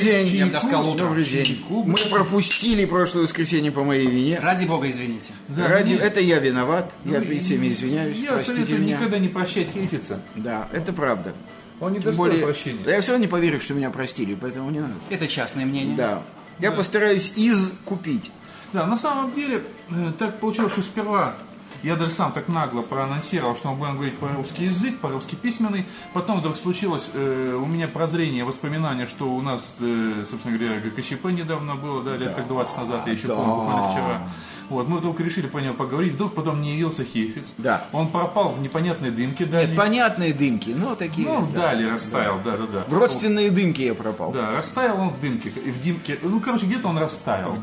день. Добрый день. Я бы даже сказал, утро. Добрый день. Чайку. Мы пропустили прошлое воскресенье по моей вине. Ради бога, извините. Да, Ради... мне- Это я виноват. я Ну, перед всеми извиняюсь. Я Простите меня. никогда не прощать Хейфица. Да, это правда. Он не достоин более, прощения. да я все равно не поверю, что меня простили, поэтому не надо. Это частное мнение. Да. Я постараюсь изкупить. Да, на самом деле, э, так получилось, что сперва я даже сам так нагло проанонсировал, что мы будем говорить по русский язык, по русский письменный. Потом вдруг случилось э, у меня прозрение, воспоминание, что у нас, э, собственно говоря, ГКЧП недавно было, да, лет как 20 назад, я еще да. помню, буквально вчера. Вот, мы вдруг решили по нему поговорить, вдруг потом не явился Хейфиц. Да. Он пропал в непонятной дымке дальней. Нет, понятные дымки, но такие. Ну, да. вдали растаял, да-да-да. В родственные дымки я пропал. Да, растаял он в дымке, и в дымке, ну, короче, где-то он растаял.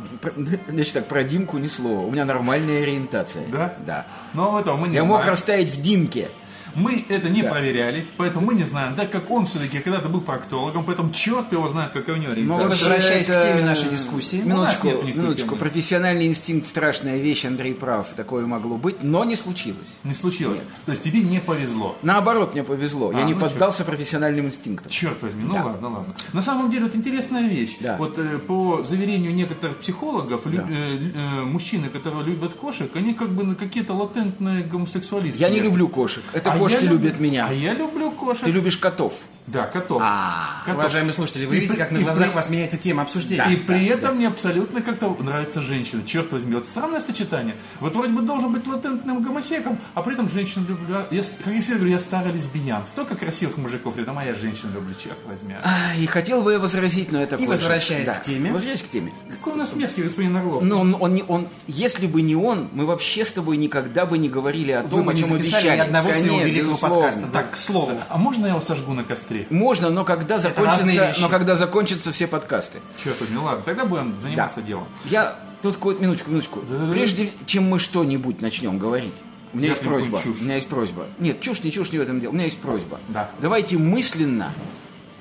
Значит так, про Димку ни слова. У меня нормальная ориентация. Да? Да. Но этого мы не Я знаем. мог растаять в Димке. Мы это не Да. проверяли, поэтому мы не знаем, так как он все-таки когда-то был проктологом, поэтому черт его знает, какая у него Но ориентация. вообще- Возвращаясь к теме нашей дискуссии. Ну, Минуточку, нет минуточку. темы. Профессиональный инстинкт страшная вещь, Андрей прав. Такое могло быть, но не случилось. Не случилось. То есть тебе не повезло. Наоборот, мне повезло. А, я не ну поддался профессиональным инстинктам. Черт возьми, ну Да. ладно, ладно. На самом деле, это интересная вещь. Да. Вот э, по заверению некоторых психологов, лю- э, э, мужчины, которые любят кошек, они как бы ну, какие-то латентные гомосексуалисты. Я не люблю кошек. Это А кошки я люблю- любят меня. А я люблю кошек. Ты любишь котов. Да, котов. А, Котов. Уважаемые слушатели, вы И видите, как на глазах при- вас меняется тема обсуждения. И при этом мне абсолютно как-то нравится женщина. Черт возьми, вот странное сочетание. Вот вроде бы должен быть латентным гомосеком, а при этом женщину люблю. Я, как я всегда говорю, я старый лесбиян. Столько красивых мужиков рядом, а я женщин люблю, черт возьми. а. А, И хотел бы возразить, но это И возвращаясь Да. к теме. Возвращаясь к теме. Какой у нас мерзкий господин Орлов. Но он, он, не- он, если бы не он, мы вообще с тобой никогда бы не говорили о Вы том, бы о чем записали обещали. ни одного Конечно, великого безусловно. подкаста. Так, к слову. А можно я его сожгу на костре? Можно, но когда вещи. но когда закончатся все подкасты. Черт возьми, ладно, тогда будем заниматься делом. Я тут какую минуточку, минуточку. Да-да-да. Прежде чем мы что-нибудь начнем говорить, у меня Я есть просьба. чушь. У меня есть просьба. Нет, чушь, не чушь, не в этом дело. У меня есть просьба. Да. Давайте мысленно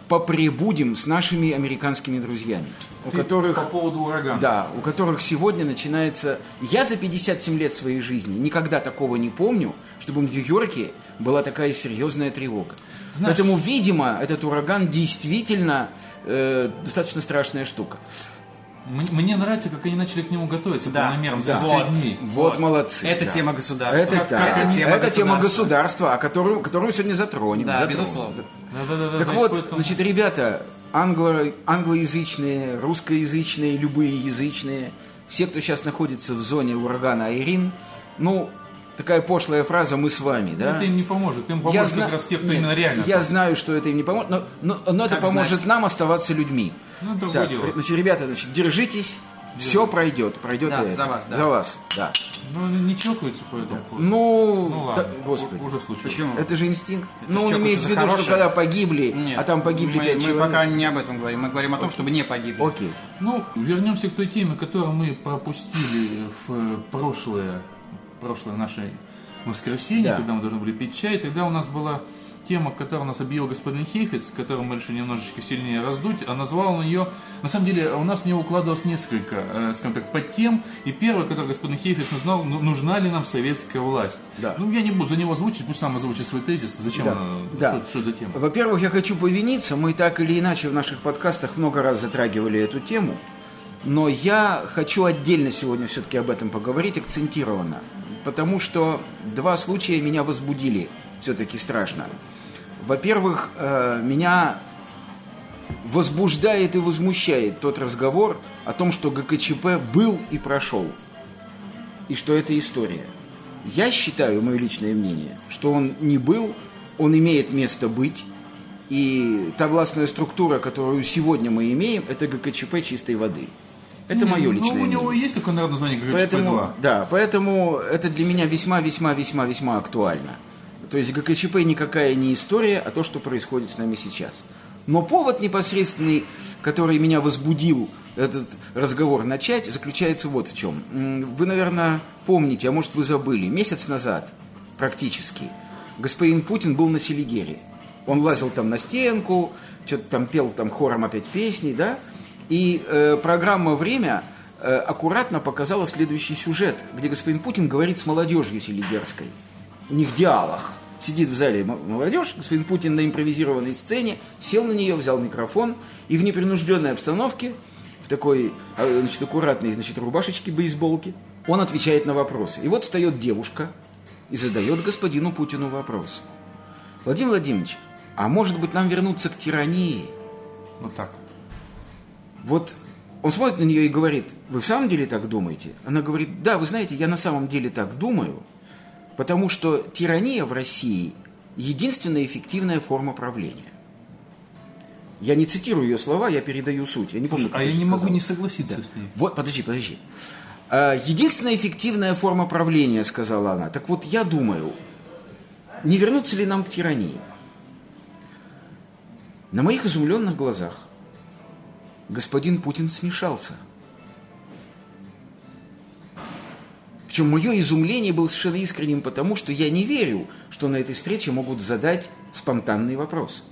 поприбудем с нашими американскими друзьями, у Ты которых по поводу урагана. Да, у которых сегодня начинается... Я за 57 лет своей жизни никогда такого не помню, чтобы в Нью-Йорке была такая серьезная тревога. Знаешь- Поэтому, видимо, этот ураган действительно э, достаточно страшная штука. Мне нравится, как они начали к нему готовиться Да, полномерно за да. несколько Вот. дней. Вот, молодцы. Это да. тема государства. Это, Как- да. как это, они- тема, это тема государства. государства, о котором, которую мы сегодня затронем. Да, затронем. безусловно. Да-да-да, Так значит, вот, поэтому- значит, ребята, англо, англоязычные, русскоязычные, любые язычные, все, кто сейчас находится в зоне урагана Айрин, ну, такая пошлая фраза «мы с вами», да? Это им не поможет. Им поможет зна- как раз те, кто Нет, именно реально. Я там. знаю, что это им не поможет, но, но, но это поможет знать. нам оставаться людьми. Ну, другое Так, дело. значит, ребята, значит, держитесь, все пройдет, пройдет Да, и это. за вас, да. За вас, да. Ну, не чокаются по этому поводу. Ну, Ну да, ладно, господи. у- уже случилось. Почему? Это же инстинкт. Это ну, он имеет в виду, что когда погибли, Нет. а там погибли мы, пять мы пока не об этом говорим. Мы говорим о том, чтобы не погибли. Окей. Ну, вернемся к той теме, которую мы пропустили в прошлое, прошлое наше воскресенье, Да. когда мы должны были пить чай. Тогда у нас была тема, которую у нас объявил господин Хейфиц, которую мы решили немножечко сильнее раздуть, а назвал он ее, на самом деле, у нас в нее укладывалось несколько, э, скажем так, подтем, и первое, которое господин Хейфиц узнал, ну, нужна ли нам советская власть. Да. Ну, я не буду за него озвучить, пусть сам озвучит свой тезис, зачем Да. она, Да. что, что за тема. Во-первых, я хочу повиниться. Мы так или иначе в наших подкастах много раз затрагивали эту тему. Но я хочу отдельно сегодня все-таки об этом поговорить, акцентированно. Потому что два случая меня возбудили все-таки страшно. Во-первых, э, меня возбуждает и возмущает тот разговор о том, что ГКЧП был и прошел. И что это история. Я считаю, мое личное мнение, что он не был, он имеет место быть, и та властная структура, которую сегодня мы имеем, это ГКЧП чистой воды. Это Не, мое ну, личное у него мнение. есть такое название, как Поэтому, ГЧП-2. да, поэтому это для меня весьма-весьма-весьма-весьма актуально. То есть ГКЧП никакая не история, а то, что происходит с нами сейчас. Но повод непосредственный, который меня возбудил этот разговор начать, заключается вот в чем. Вы, наверное, помните, а может вы забыли, месяц назад практически господин Путин был на Селигере. Он лазил там на стенку, что-то там пел там хором опять песни, да? И э, программа «Время» э, аккуратно показала следующий сюжет, где господин Путин говорит с молодежью селигерской. У них диалог. Сидит в зале молодежь, господин Путин на импровизированной сцене, сел на нее, взял микрофон и в непринужденной обстановке, в такой э, значит, аккуратной значит, рубашечке бейсболки, он отвечает на вопросы. И вот встает девушка и задает господину Путину вопрос. Владимир Владимирович, а может быть нам вернуться к тирании? Вот так. Вот он смотрит на нее и говорит, вы в самом деле так думаете? Она говорит, да, вы знаете, я на самом деле так думаю, потому что тирания в России единственная эффективная форма правления. Я не цитирую ее слова, я передаю суть. Я не помню, а я не сказала. могу не согласиться с ней. Вот, подожди, подожди. А, Единственная эффективная форма правления, сказала она. Так вот, я думаю, не вернуться ли нам к тирании? На моих изумленных глазах господин Путин смешался. Причем мое изумление было совершенно искренним, потому что я не верю, что на этой встрече могут задать спонтанный вопрос.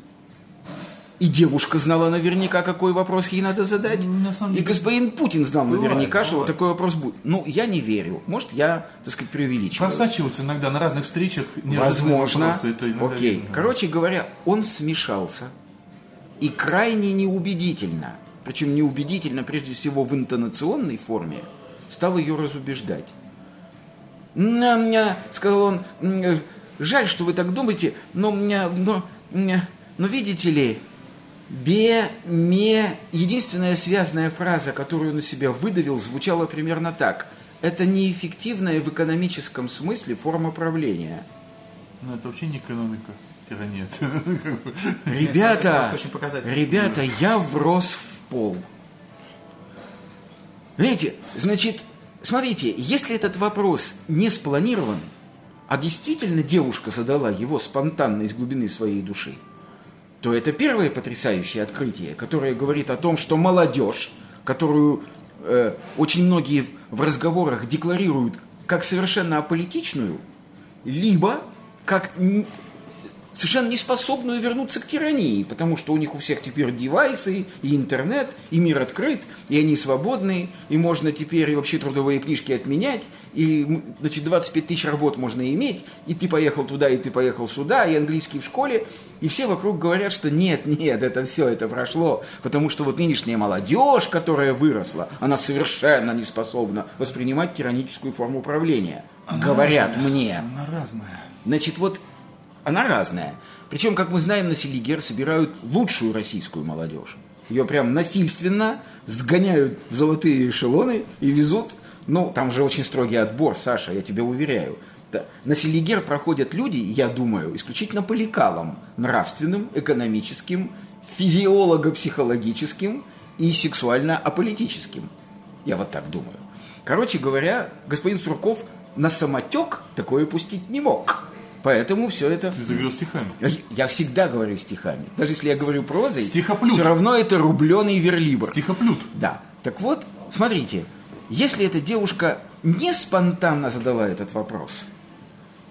И девушка знала наверняка, какой вопрос ей надо задать. На самом И деле, господин Путин знал бывает, наверняка, что вот бывает. такой вопрос будет. Ну, я не верю. Может, я, так сказать, преувеличиваю. Просачиваются иногда на разных встречах Возможно. вопросы. Это Окей. видно. Короче говоря, он смешался. И крайне неубедительно, причем неубедительно прежде всего в интонационной форме, стал ее разубеждать. «На меня», — сказал он, «м, «жаль, что вы так думаете, но, мне, но, но видите ли, бе, ме, единственная связанная фраза, которую он на себя выдавил, звучала примерно так. Это неэффективная в экономическом смысле форма правления. Ну, это вообще не экономика. Тирания. Ребята, ребята, я врос в пол. Видите, значит, смотрите, если этот вопрос не спланирован, а действительно девушка задала его спонтанно из глубины своей души, то это первое потрясающее открытие, которое говорит о том, что молодежь, которую э, очень многие в разговорах декларируют как совершенно аполитичную, либо как совершенно не способную вернуться к тирании, потому что у них у всех теперь девайсы, и интернет, и мир открыт, и они свободны, и можно теперь и вообще трудовые книжки отменять, и значит, 25 тысяч работ можно иметь, и ты поехал туда, и ты поехал сюда, и английский в школе, и все вокруг говорят, что нет, нет, это все, это прошло, потому что вот нынешняя молодежь, которая выросла, она совершенно не способна воспринимать тираническую форму управления. говорят мне. Она разная. Значит, вот она разная. Причем, как мы знаем, на Селигер собирают лучшую российскую молодежь. Ее прям насильственно сгоняют в золотые эшелоны и везут. Ну, там же очень строгий отбор, Саша, я тебя уверяю. На Селигер проходят люди, я думаю, исключительно по лекалам. Нравственным, экономическим, физиолого-психологическим и сексуально-аполитическим. Я вот так думаю. Короче говоря, господин Сурков на самотек такое пустить не мог. Поэтому все это... Ты заговорил стихами. Я- всегда говорю стихами. Даже если я говорю прозой, Стихоплют. все равно это рубленый верлибр. Стихоплют. Да. Так вот, смотрите, если эта девушка не спонтанно задала этот вопрос,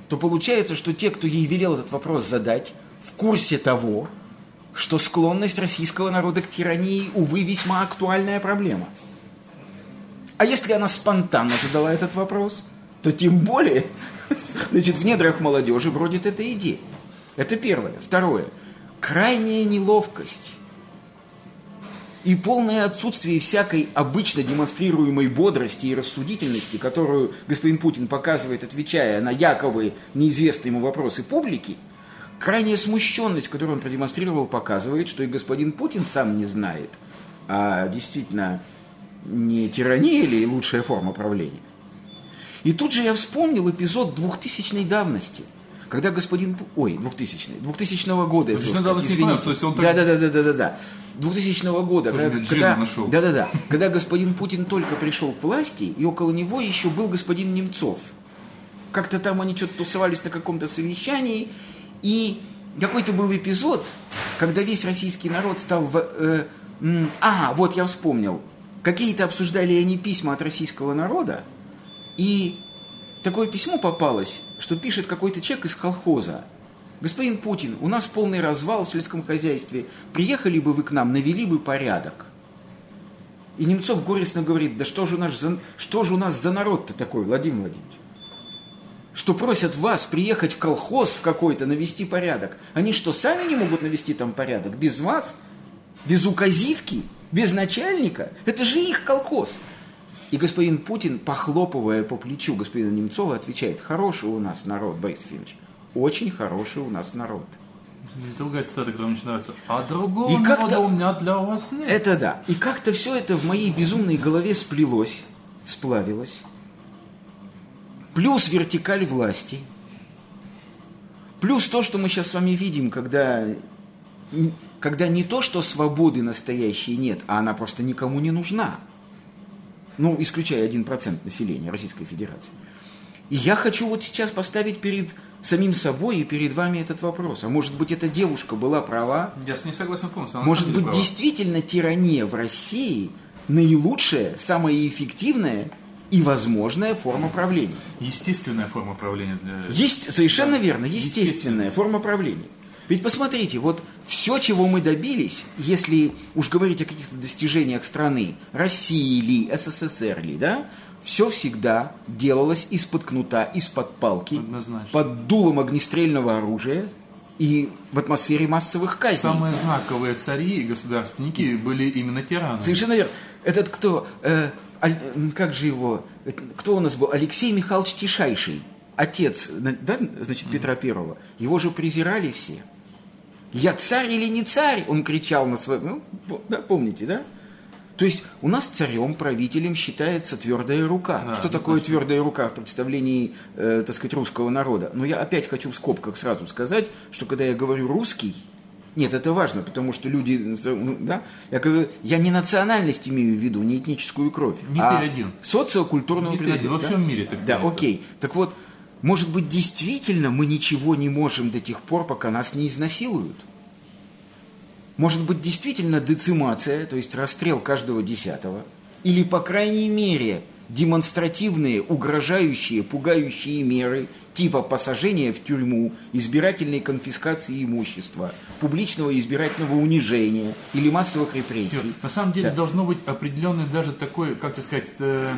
то получается, что те, кто ей велел этот вопрос задать, в курсе того, что склонность российского народа к тирании, увы, весьма актуальная проблема. А если она спонтанно задала этот вопрос, то тем более, значит, в недрах молодежи бродит эта идея. Это первое. Второе. Крайняя неловкость и полное отсутствие всякой обычно демонстрируемой бодрости и рассудительности, которую господин Путин показывает, отвечая на якобы неизвестные ему вопросы публики, крайняя смущенность, которую он продемонстрировал, показывает, что и господин Путин сам не знает, а действительно не тирания или лучшая форма правления. И тут же я вспомнил эпизод 2000 давности, когда господин... Ой, 2000 2000 года. я 2000 хотел давности извините. то есть он так- Да, да, да, да, да, да, да. 2000 года, Тоже когда, когда- нашел. да, да, да, когда господин Путин только пришел к власти, и около него еще был господин Немцов. Как-то там они что-то тусовались на каком-то совещании, и какой-то был эпизод, когда весь российский народ стал... в- э, а, вот я вспомнил. Какие-то обсуждали они письма от российского народа, и такое письмо попалось, что пишет какой-то человек из колхоза. господин Путин, у нас полный развал в сельском хозяйстве, приехали бы вы к нам, навели бы порядок. И Немцов горестно говорит, да что же у нас за, что же у нас за народ-то такой, Владимир Владимирович? Что просят вас приехать в колхоз в какой-то, навести порядок. Они что, сами не могут навести там порядок? Без вас? Без указивки? Без начальника? Это же их колхоз. И господин Путин, похлопывая по плечу господина Немцова, отвечает, хороший у нас народ, Борис Ефимович, очень хороший у нас народ. Есть другая цитата, очень нравится. А другого И народа у меня для вас нет. Это да. И как-то все это в моей безумной голове сплелось, сплавилось. Плюс вертикаль власти. Плюс то, что мы сейчас с вами видим, когда, когда не то, что свободы настоящей нет, а она просто никому не нужна. Ну, исключая 1% населения Российской Федерации. И я хочу вот сейчас поставить перед самим собой и перед вами этот вопрос. А может быть, эта девушка была права? Я с ней согласен полностью. она на Может быть, права. действительно тирания в России наилучшая, самая эффективная и возможная форма правления. Естественная форма правления для... Есть, совершенно верно, Естественно. естественная форма правления. Ведь посмотрите, вот все, чего мы добились, если уж говорить о каких-то достижениях страны, России ли, СССР ли, да, все всегда делалось из-под кнута, из-под палки, Однозначно. под дулом огнестрельного оружия и в атмосфере массовых казней. Самые знаковые цари и государственники были именно тираны. Совершенно верно. Этот кто, э, Аль- как же его, э, кто у нас был? Алексей Михайлович Тишайший, отец, да, значит, Петра Первого. Его же презирали все. Я царь или не царь? Он кричал на своем, ну, да, помните, да? То есть у нас царем, правителем считается твердая рука. Да, Что такое однозначно. твердая рука в представлении, э, так сказать, русского народа? Но я опять хочу в скобках сразу сказать, что когда я говорю русский, нет, это важно, потому что люди, ну, да, я говорю, я не национальность имею в виду, не этническую кровь, Не а ты один. социокультурную Не один, во принадлежность, всем мире так Да, принято. окей. Так вот, может быть, действительно мы ничего не можем до тех пор, пока нас не изнасилуют? Может быть, действительно децимация, то есть расстрел каждого десятого, или, по крайней мере, демонстративные, угрожающие, пугающие меры типа посажения в тюрьму, избирательной конфискации имущества, публичного избирательного унижения или массовых репрессий. На самом деле Да. должно быть определенный даже такой, как тебе сказать, э,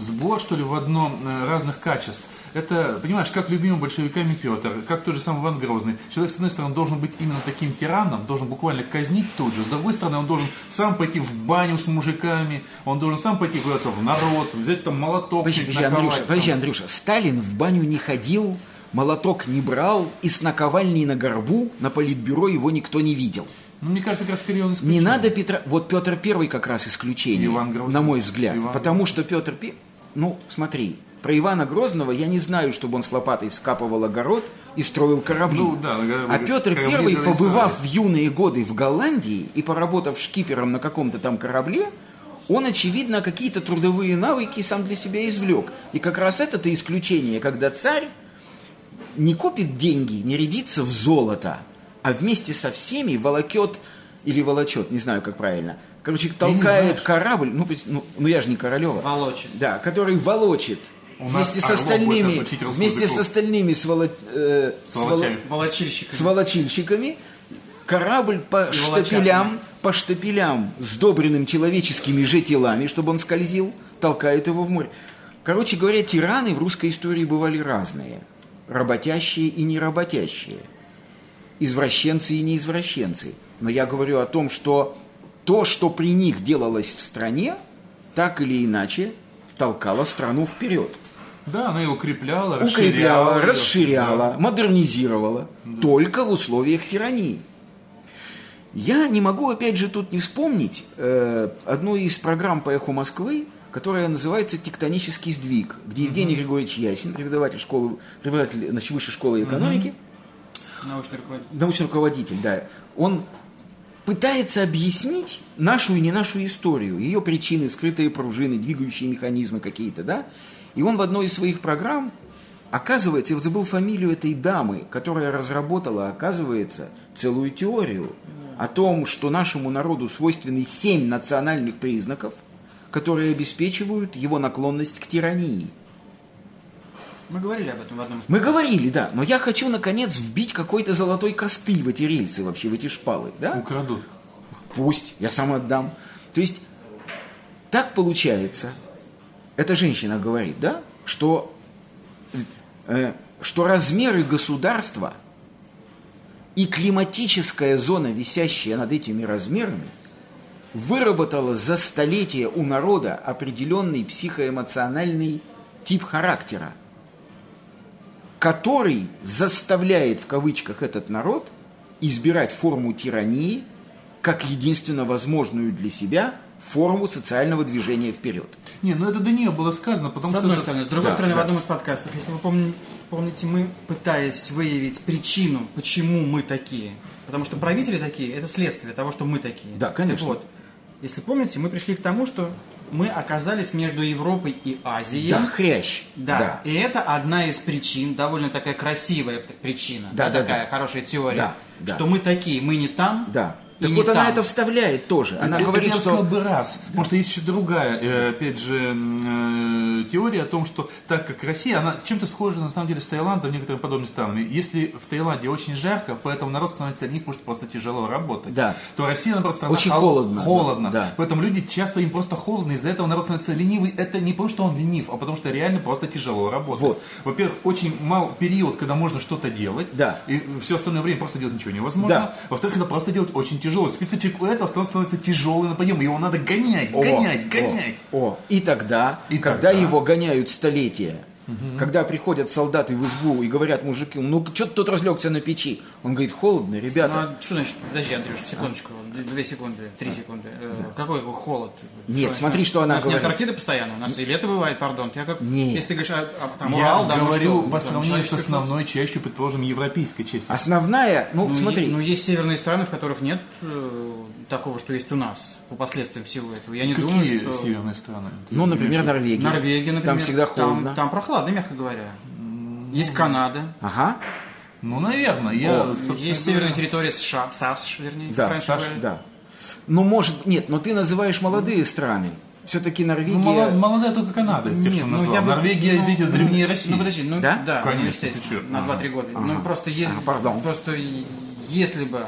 сбор, что ли, в одно э, разных качеств. Это, понимаешь, как любимый большевиками Петр, как тот же самый Иван Грозный. Человек, с одной стороны, должен быть именно таким тираном, должен буквально казнить тут же. С другой стороны, он должен сам пойти в баню с мужиками, он должен сам пойти куда-то в народ, взять там молоток, Подожди, подожди, Андрюша, там. подожди, Андрюша, Сталин в баню не ходил, молоток не брал, и с наковальней на горбу на политбюро его никто не видел. Ну, мне кажется, как раз скорее он Не исключение. надо Петра... Вот Петр Первый как раз исключение, на мой взгляд. Иван потому что Петр Первый... Ну, смотри, про Ивана Грозного я не знаю, чтобы он с лопатой вскапывал огород и строил корабли. Ну, да, а Петр Первый, побывав в юные годы в Голландии и поработав шкипером на каком-то там корабле, он, очевидно, какие-то трудовые навыки сам для себя извлек. И как раз это-то исключение, когда царь не копит деньги, не рядится в золото, а вместе со всеми волокет или волочет, не знаю, как правильно. Короче, толкает корабль, ну, ну, ну я же не Королева. Волочит. Да, который волочит У вместе с остальными, вместе с языку. остальными своло- э, С волочами. своло- Волочильщик. с волочильщиками корабль по И штапелям, по штапелям, сдобренным человеческими же телами, чтобы он скользил, толкает его в море. Короче говоря, тираны в русской истории бывали разные. Работящие и неработящие. Извращенцы и неизвращенцы. Но я говорю о том, что то, что при них делалось в стране, так или иначе толкало страну вперед Да, она и укрепляла, расширяла. укрепляла, расширяла, Да. модернизировала, только в условиях тирании. Я не могу, опять же, тут не вспомнить э, одну из программ по «Эху Москвы», которая называется «Тектонический сдвиг», где Евгений Григорьевич Ясин, преподаватель, школы, преподаватель значит, высшей школы экономики, Научный руководитель. научный руководитель, да, он пытается объяснить нашу и не нашу историю, ее причины, скрытые пружины, двигающие механизмы какие-то, да. И он в одной из своих программ, оказывается, я забыл фамилию этой дамы, которая разработала, оказывается, целую теорию о том, что нашему народу свойственны семь национальных признаков, которые обеспечивают его наклонность к тирании. Мы говорили об этом в одном из Мы говорили, да, но я хочу, наконец, вбить какой-то золотой костыль в эти рельсы, вообще, в эти шпалы, да? Украдут. Пусть, я сам отдам. То есть, так получается, эта женщина говорит, да, что, э, что размеры государства и климатическая зона, висящая над этими размерами, выработала за столетия у народа определенный психоэмоциональный тип характера, который заставляет в кавычках этот народ избирать форму тирании как единственно возможную для себя форму социального движения вперед. Не, ну это до нее было сказано, потому С что... одной это- стороны. С другой Да, стороны, да. в одном из подкастов, если вы помни- помните, мы пытаясь выявить причину, почему мы такие. Потому что правители такие, это следствие того, что мы такие. Да, конечно. Так вот, если помните, мы пришли к тому, что мы оказались между Европой и Азией. Да, хрящ. Да. И это одна из причин, довольно такая красивая причина, Да, да, да, такая да. хорошая теория, Да, да. что мы такие, мы не там. Да. Так вот она там. это вставляет тоже. Она Это говорит, я бы сказал что... бы раз. Потому что есть еще другая, э, опять же, э, теория о том, что так как Россия, она чем-то схожа на самом деле с Таиландом, некоторыми подобными странами. Если в Таиланде очень жарко, поэтому народ становится для них может просто тяжело работать. Да. То Россия, наоборот, страна Очень хол- холодно, Холодно. да. Поэтому люди часто им просто холодно, из-за этого народ становится ленивый. Это не потому, что он ленив, а потому что реально просто тяжело работать. Вот. Во-первых, очень мал период, когда можно что-то делать. Да. И все остальное время просто делать ничего невозможно. Да. Во-вторых, это просто делать очень тяжело. Специфик у этого становится становится тяжелый на подъем. Его надо гонять, О, гонять, о, гонять. О, И тогда, И когда тогда. его гоняют столетия, когда приходят солдаты в избу и говорят мужики, ну что ты тут разлегся на печи? Он говорит, холодно, Ну, ребята. а что значит, подожди, Андрюш, секундочку, две секунды, три секунды. Э, Какой какой холод? Нет, значит, смотри, что она У нас говорит. не Антарктида постоянно, у нас и лето бывает, пардон. Тебя как, Нет. Если ты говоришь, а, а, там Я Урал, да, ну говорю что, по сравнению с основной частью, предположим, европейской частью. Основная, ну, Ну, смотри, е- ну, есть северные страны, в которых нет э, такого, что есть у нас, по последствиям всего этого. Я не Какие думаю, что... северные страны? Ты ну, например? Норвегия. Норвегия, например. Там всегда холодно. Там, там прохладно, мягко говоря. Есть Канада. Ага, Ну, наверное. Я, О, Есть говоря, северная территория США, САСШ, вернее, да, говорили. да. Ну, может, нет, но ты называешь молодые страны. Все-таки Норвегия... Ну, молодая только Канада из тех, что ну, назвал. я бы- Норвегия, ну, извините, ну, древнее России. Ну, подожди, ну, Да? да, Конечно, ну, ты чё? на 2-3 года. Ну, просто, е- Ага, пардон. просто если бы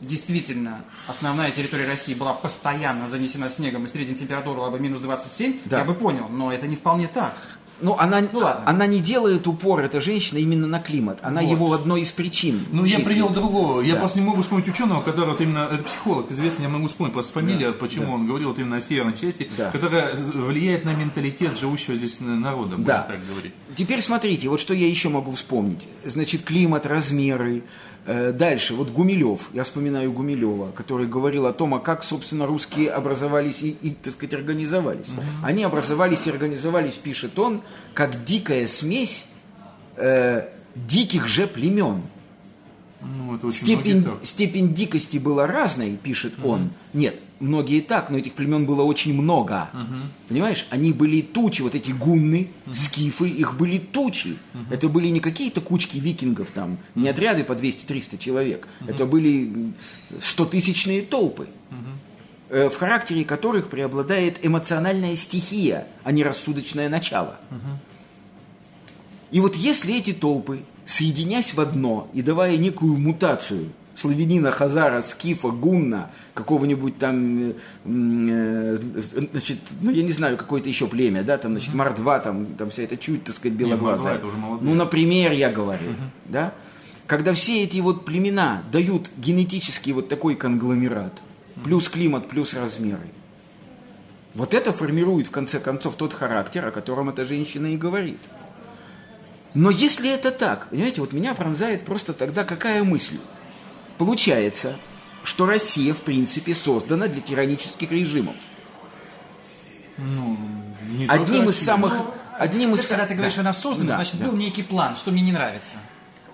действительно основная территория России была постоянно занесена снегом и средняя температура была бы минус 27, Да. я бы понял, но это не вполне так. Ну, она, Ну, ладно. она не делает упор, эта женщина, именно на климат. Она Вот. его одной из причин. Ну, я привел другого. Я Да. просто не могу вспомнить ученого, который вот именно, это психолог известный, я могу вспомнить просто фамилия, почему он говорил вот именно о северной части, Да. которая влияет на менталитет живущего здесь народа, Да. так говорить. Теперь смотрите, вот что я еще могу вспомнить. Значит, климат, размеры. Э, Дальше, вот Гумилев, я вспоминаю Гумилева, который говорил о том, а как, собственно, русские образовались и, и, так сказать, организовались. Они образовались и организовались, пишет он, как дикая смесь э, диких же племен. Ну, это Степень, степень дикости была разной, пишет он. Нет, многие так, но этих племен было очень много. Понимаешь, они были тучи, вот эти гунны, скифы, их были тучи. Это были не какие-то кучки викингов там, не отряды по 200-300 человек. Это были стотысячные толпы. э, В характере которых преобладает эмоциональная стихия, а не рассудочное начало. И вот если эти толпы, соединясь в одно и давая некую мутацию славянина, хазара, скифа, гунна, какого-нибудь там, э, э, значит, ну я не знаю, какое-то еще племя, да, там, значит, мордва, там, там вся эта чуть, так сказать, белоглазая. ну, например, я говорю, да, когда все эти вот племена дают генетический вот такой конгломерат, плюс климат, плюс размеры, вот это формирует, в конце концов, тот характер, о котором эта женщина и говорит. Но если это так, понимаете, вот меня пронзает просто тогда какая мысль? Получается, что Россия, в принципе, создана для тиранических режимов. Ну, не Одним из Россия. самых... Ну, Одним из... Когда ты говоришь, Да. она создана, Да, значит, да. был некий план, что мне не нравится.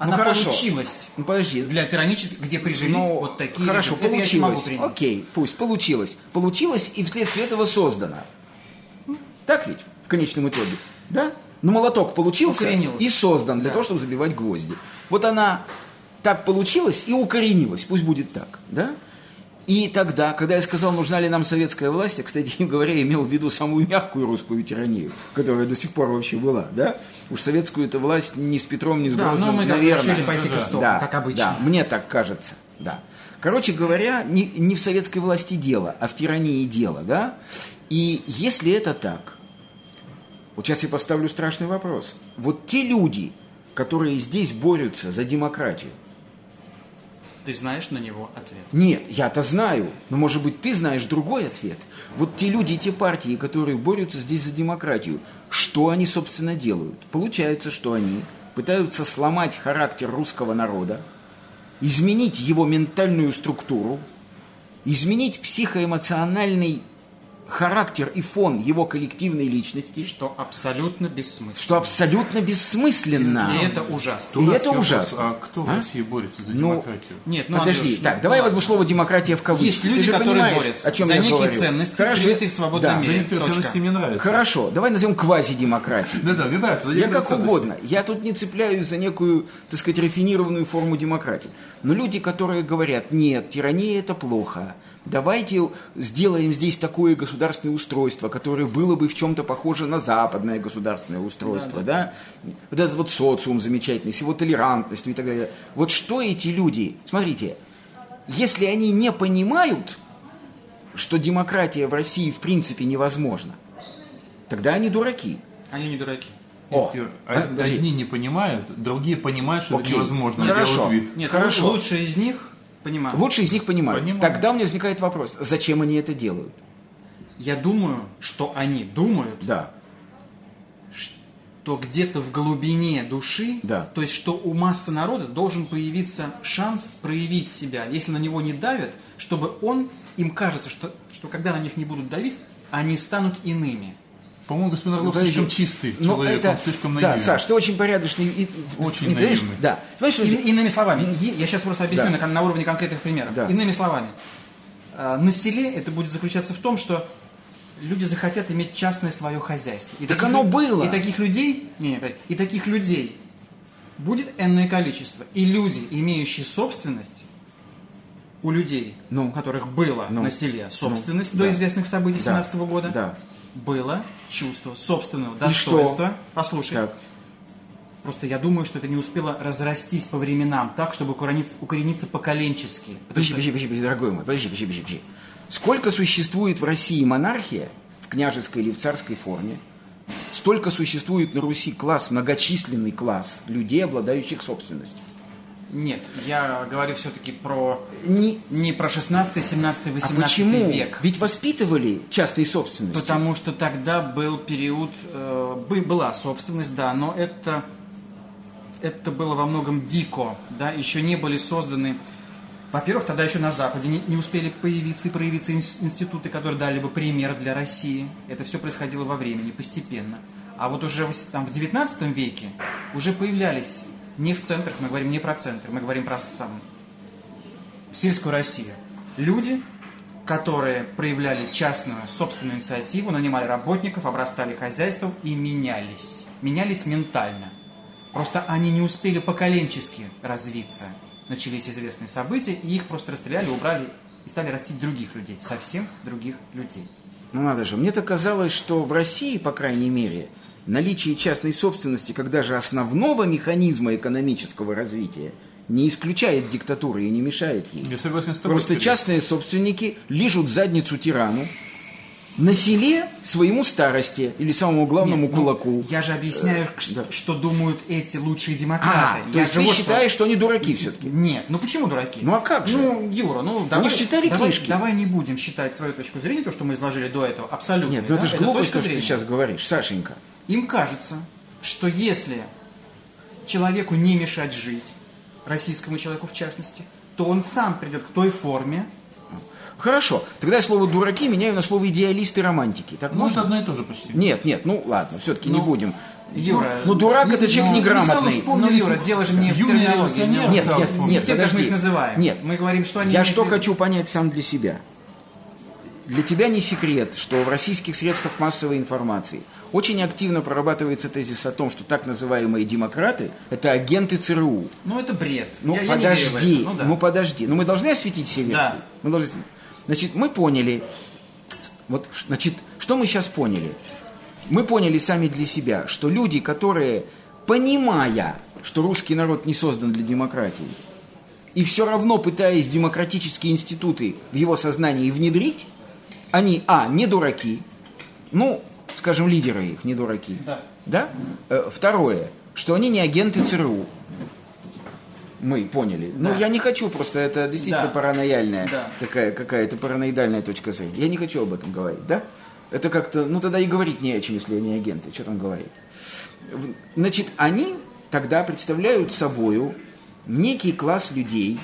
Она хорошо. получилась Ну, подожди. для тиранических, где прижились Ну, вот такие Хорошо, режимы. Это я еще могу получилось. принять. Окей, пусть получилось. Получилось и вследствие этого создано. Так ведь, в конечном итоге? Да? Но молоток получился Укоренилось. и создан для Да. того, чтобы забивать гвозди. Вот она так получилась и укоренилась, пусть будет так, да? И тогда, когда я сказал, нужна ли нам советская власть, я, кстати говоря, имел в виду самую мягкую русскую тиранию, которая до сих пор вообще была, да? Уж советскую эту власть ни с Петром, ни с Да, Грозным, но мы наверное. решили пойти к истокам, да, как обычно. Да, мне так кажется, да. Короче говоря, не, не в советской власти дело, а в тирании дело, да? И если это так, вот сейчас я поставлю страшный вопрос. Вот те люди, которые здесь борются за демократию, Ты знаешь на него ответ. нет, я-то знаю, но может быть ты знаешь другой ответ. Вот те люди, те партии, которые борются здесь за демократию, что они, собственно, делают? Получается, что они пытаются сломать характер русского народа, изменить его ментальную структуру, изменить психоэмоциональный характер и фон его коллективной личности, Что абсолютно бессмысленно. что абсолютно бессмысленно. И это ужасно. И это Дурацкий вопрос, ужасно. А кто в А? России борется за Ну, демократию? Нет, ну, Подожди, Андрюш, так, ну, давай возьму слово демократия в кавычки. Есть люди, которые борются о чем за я некие говорю. ценности, Хорошо. привитые в свободном Да. За мире. некоторые Точка. ценности мне нравится. Хорошо, давай назовем квазидемократией. Да, да, не нравится. за Я как угодно. Я тут не цепляюсь за некую, так сказать, рафинированную форму демократии. Но люди, которые говорят, нет, тирания это плохо, давайте сделаем здесь такое государственное устройство, которое было бы в чем-то похоже на западное государственное устройство, да, Вот этот вот социум замечательный, с его толерантностью и так далее. Вот что эти люди, смотрите, если они не понимают, что демократия в России в принципе невозможна, тогда они дураки. Они не дураки. О, а, од- подожди. Одни не понимают, другие понимают, что это Окей. невозможно, и Хорошо. делают вид. Нет, Хорошо. лучшие из них понимают. Лучшие из них понимают. Понимаю. Тогда у меня возникает вопрос, зачем они это делают? Я думаю, что они думают, Да. что где-то в глубине души, Да. то есть что у массы народа должен появиться шанс проявить себя, если на него не давят, чтобы он, им кажется, что, что когда на них не будут давить, они станут иными. По-моему, господин Орлов Подожди. слишком чистый Ну, человек, это- он слишком Да, наивен. Саш, ты очень порядочный. и- Очень понимаешь? наивный. Да. Понимаешь, И- иными словами, я сейчас просто объясню Да. на, на уровне конкретных примеров. Да. Иными словами, э, на селе это будет заключаться в том, что люди захотят иметь частное свое хозяйство. И Так таких оно было. И таких людей, не, не, и таких людей будет энное количество. И люди, имеющие собственность, у людей, Ну. у которых было Ну. на селе собственность Ну. до Да. известных событий Да. 17 года, Да. Было чувство собственного И что? достоинства. Послушай, Так. Просто я думаю, что это не успело разрастись по временам так, чтобы укорениться, укорениться поколенчески. Подожди, что- подожди, подожди, подожди, дорогой мой, подожди, подожди, подожди, подожди. Сколько существует в России монархия в княжеской или в царской форме, столько существует на Руси класс, многочисленный класс людей, обладающих собственностью. Нет, я говорю все-таки про Не, не про 16, 17, а 18 почему? век. Ведь воспитывали частной собственностью. Потому что тогда был период, э, бы- была собственность, да, но это, это было во многом дико, да, еще не были созданы, во-первых, тогда еще на Западе не, не успели появиться и проявиться инс- институты, которые дали бы пример для России. Это все происходило во времени, постепенно. А вот уже в, там, в 19 веке уже появлялись не в центрах, мы говорим не про центр, мы говорим про сам, сельскую Россию. Люди, которые проявляли частную собственную инициативу, нанимали работников, обрастали хозяйством и менялись. Менялись ментально. Просто они не успели поколенчески развиться. Начались известные события, и их просто расстреляли, убрали и стали растить других людей, совсем других людей. Ну надо же, мне-то казалось, что в России, по крайней мере, наличие частной собственности, как даже основного механизма экономического развития, не исключает диктатуры и не мешает ей. Я согласен с тобой. Просто частные собственники лижут задницу тирану на селе своему старости или самому главному Нет, ну, кулаку. я же объясняю, да. что думают эти лучшие А, демократы. то Я есть же ты вот что- считаешь, что они дураки все-таки? Нет, ну почему дураки? Ну, а как же? Ну, Юра, ну давай, же читали давай, книжки. давай не будем считать свою точку зрения, то, что мы изложили до этого, абсолютно. Нет, ну это да? же глупость, то, что ты сейчас говоришь, Сашенька. Им кажется, что если человеку не мешать жить, российскому человеку в частности, то он сам придет к той форме, Хорошо, тогда я слово дураки меняю на слово идеалисты и романтики. Так Может, можно? одно и то же почти. Нет, нет, ну ладно, все-таки не Ну, будем. Юра, ну, дурак это человек ну, неграмотный. Ну, Юра, дело же не в терминологии. не- Нет, нет, вспомнили. нет, те, как мы подожди. их называем. Нет. Мы говорим, что они Я что виду. хочу понять сам для себя. для тебя не секрет, что в российских средствах массовой информации очень активно прорабатывается тезис о том, что так называемые демократы – это агенты ЦРУ. Ну, это бред. Ну, Я- я не верю подожди. Ну, да. ну, подожди. Ну, мы должны осветить все версии? Да. Мы должны... Значит, мы поняли, вот, значит, что мы сейчас поняли? Мы поняли сами для себя, что люди, которые, понимая, что русский народ не создан для демократии, и все равно пытаясь демократические институты в его сознании внедрить, они, а, не дураки, ну, скажем, лидеры их не дураки, Да. да? Э, Второе, что они не агенты ЦРУ. Мы поняли. Ну, Да. я не хочу просто, это действительно Да. паранояльная Да. такая какая-то параноидальная точка зрения. Я не хочу об этом говорить, да? Это как-то, ну тогда и говорить не о чем, если они агенты. Что там говорить? Значит, они тогда представляют собою некий класс людей,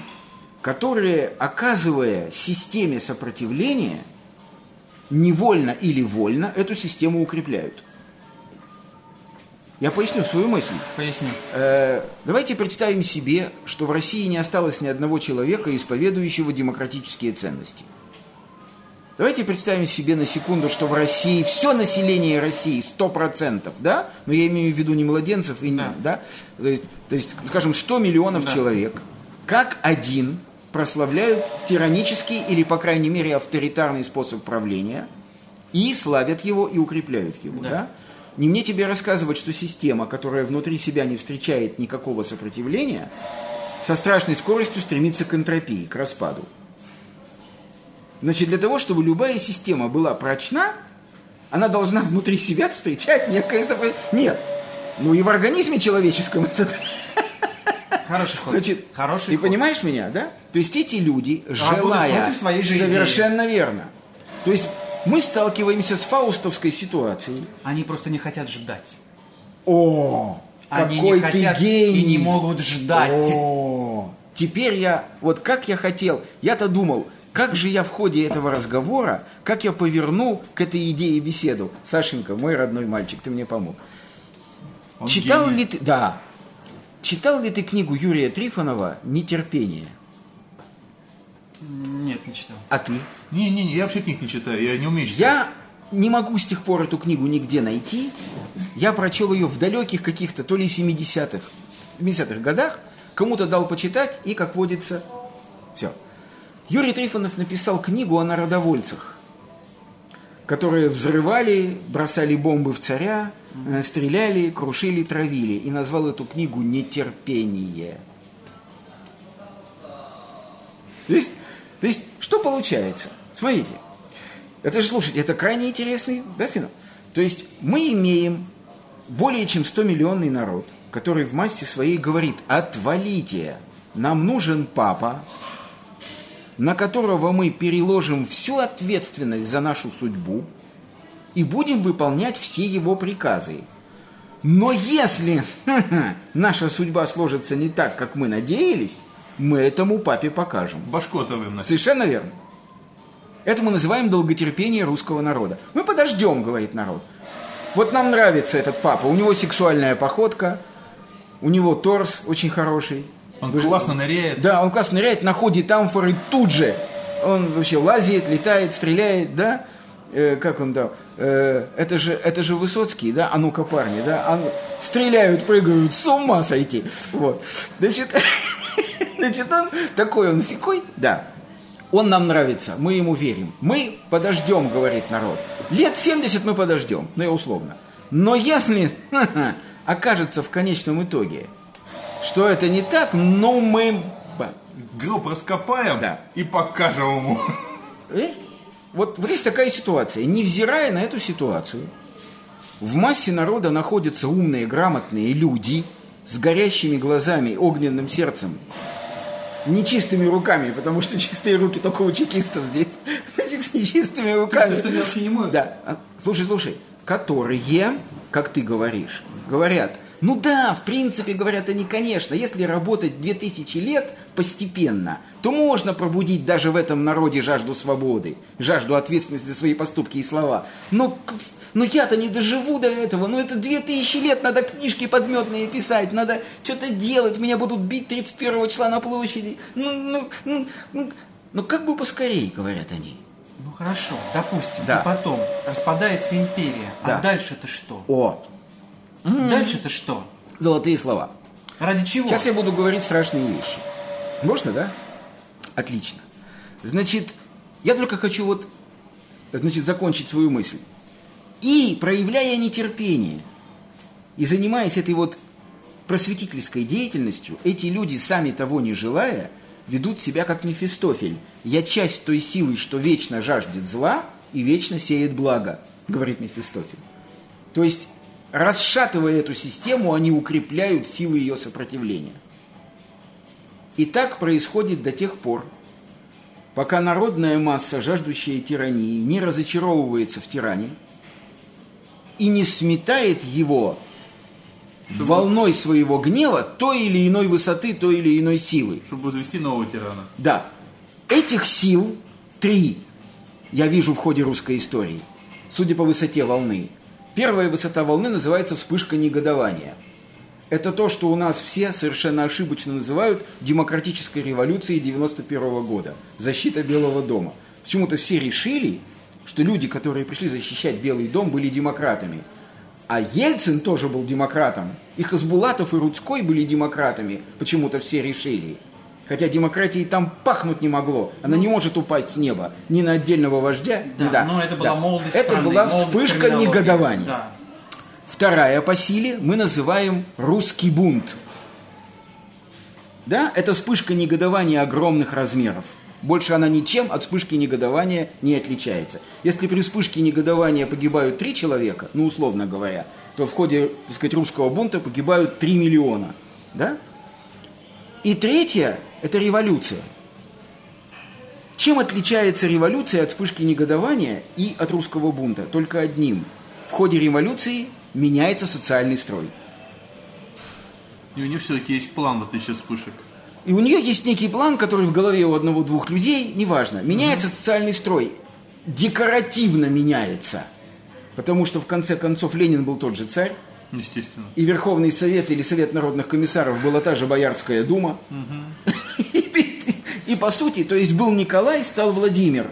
которые, оказывая системе сопротивления, невольно или вольно эту систему укрепляют. Я поясню свою мысль. Поясню. Э, давайте представим себе, что в России не осталось ни одного человека, исповедующего демократические ценности. Давайте представим себе на секунду, что в России все население России 100%, да? Но я имею в виду не младенцев, и не, Да. да? То, есть, то есть, скажем, 100 миллионов Да. человек, как один прославляют тиранический или, по крайней мере, авторитарный способ правления и славят его и укрепляют его, да? Да. Не мне тебе рассказывать, что система, которая внутри себя не встречает никакого сопротивления, со страшной скоростью стремится к энтропии, к распаду. Значит, для того, чтобы любая система была прочна, она должна внутри себя встречать некое сопротивление. Нет. Ну и в организме человеческом это... Хороший ход. Значит, Хороший ты ход. понимаешь меня, да? То есть эти люди, желая... своей же идеи. Совершенно верно. То есть мы сталкиваемся с фаустовской ситуацией, Они просто не хотят ждать. О, Они какой не ты хотят гений! и не могут ждать. О, теперь я, вот как я хотел, я-то думал, как же я в ходе этого разговора, как я поверну к этой идее беседу. Сашенька, мой родной мальчик, ты мне помог. Он Читал гений. ли ты, да, читал ли ты книгу Юрия Трифонова «Нетерпение»? Нет, не читал. А ты? Не-не-не, я вообще книг не читаю, я не умею читать. Я не могу с тех пор эту книгу нигде найти. Я прочел ее в далеких каких-то, то ли 70-х, 70-х годах, кому-то дал почитать, и, как водится, все. Юрий Трифонов написал книгу о народовольцах, которые взрывали, бросали бомбы в царя, стреляли, крушили, травили. И назвал эту книгу «Нетерпение». То есть, то есть, что получается? Смотрите, это же, слушайте, это крайне интересный, да, феномен? То есть мы имеем более чем 100 миллионный народ, который в массе своей говорит, отвалите, нам нужен папа, на которого мы переложим всю ответственность за нашу судьбу и будем выполнять все его приказы. Но если наша судьба сложится не так, как мы надеялись, мы этому папе покажем. Башку оторвем на Совершенно верно. Это мы называем долготерпение русского народа. Мы подождем, говорит народ. Вот нам нравится этот папа. У него сексуальная походка, у него торс очень хороший. Он Вы же- классно ныряет. Да, он классно ныряет, находит амфоры тут же. Он вообще лазит, летает, стреляет, да? Э, как он там? Э, это, же, это же Высоцкий, да? А ну-ка, парни, да? А ну- стреляют, прыгают, с ума сойти. Вот. Значит, значит, он такой, он секой, да. Он нам нравится, мы ему верим. Мы подождем, говорит народ. Лет 70 мы подождем, ну я условно. Но если окажется в конечном итоге, что это не так, ну мы... Гроб раскопаем Да. и покажем ему. Вот, вот есть такая ситуация. Невзирая на эту ситуацию, в массе народа находятся умные, грамотные люди с горящими глазами, огненным сердцем, нечистыми руками, потому что чистые руки только у чекистов здесь, с нечистыми руками. Да. А, Слушай, слушай, которые, как ты говоришь, говорят, ну да, в принципе, говорят они, конечно, если работать 2000 лет постепенно, то можно пробудить даже в этом народе жажду свободы, жажду ответственности за свои поступки и слова. Но, но я-то не доживу до этого, ну это 2000 лет, надо книжки подметные писать, надо что-то делать, меня будут бить 31 числа на площади. Ну, ну, ну, ну, ну как бы поскорей, говорят они. Ну хорошо, допустим. Да. И потом распадается империя. Да. А дальше-то что? О, Дальше-то что? золотые слова. Ради чего? Сейчас я буду говорить страшные вещи. Можно, да? Отлично. Значит, я только хочу вот, значит, закончить свою мысль. И, проявляя нетерпение, и занимаясь этой вот просветительской деятельностью, эти люди, сами того не желая, ведут себя как Мефистофель. Я часть той силы, что вечно жаждет зла и вечно сеет благо, говорит Мефистофель. То есть, расшатывая эту систему, они укрепляют силы ее сопротивления. И так происходит до тех пор, пока народная масса, жаждущая тирании, не разочаровывается в тиране и не сметает его волной своего гнева той или иной высоты, той или иной силы. Чтобы возвести нового тирана. Да, этих сил три я вижу в ходе русской истории, судя по высоте волны. Первая высота волны называется вспышка негодования. Это то, что у нас все совершенно ошибочно называют демократической революцией 91 года, защита Белого дома. Почему-то все решили, что люди, которые пришли защищать Белый дом, были демократами. А Ельцин тоже был демократом. И Хасбулатов, и Рудской были демократами. Почему-то все решили. Хотя демократии там пахнуть не могло. Она не может упасть с неба. Ни на отдельного вождя. Да, да, но это была да. молодость Это страны, была вспышка негодования. Да. Вторая по силе мы называем русский бунт. Да, это вспышка негодования огромных размеров. Больше она ничем от вспышки негодования не отличается. Если при вспышке негодования погибают три человека, ну, условно говоря, то в ходе, так сказать, русского бунта погибают 3 миллиона. Да? И третье – это революция. Чем отличается революция от вспышки негодования и от русского бунта? Только одним. В ходе революции меняется социальный строй. И у них все-таки есть план, в отличие от вспышек. И у нее есть некий план, который в голове у одного-двух людей, неважно, меняется социальный строй, декоративно меняется. Потому что в конце концов Ленин был тот же царь, Естественно. и Верховный Совет или Совет народных комиссаров была та же Боярская дума. И, и по сути, то есть был Николай, стал Владимир.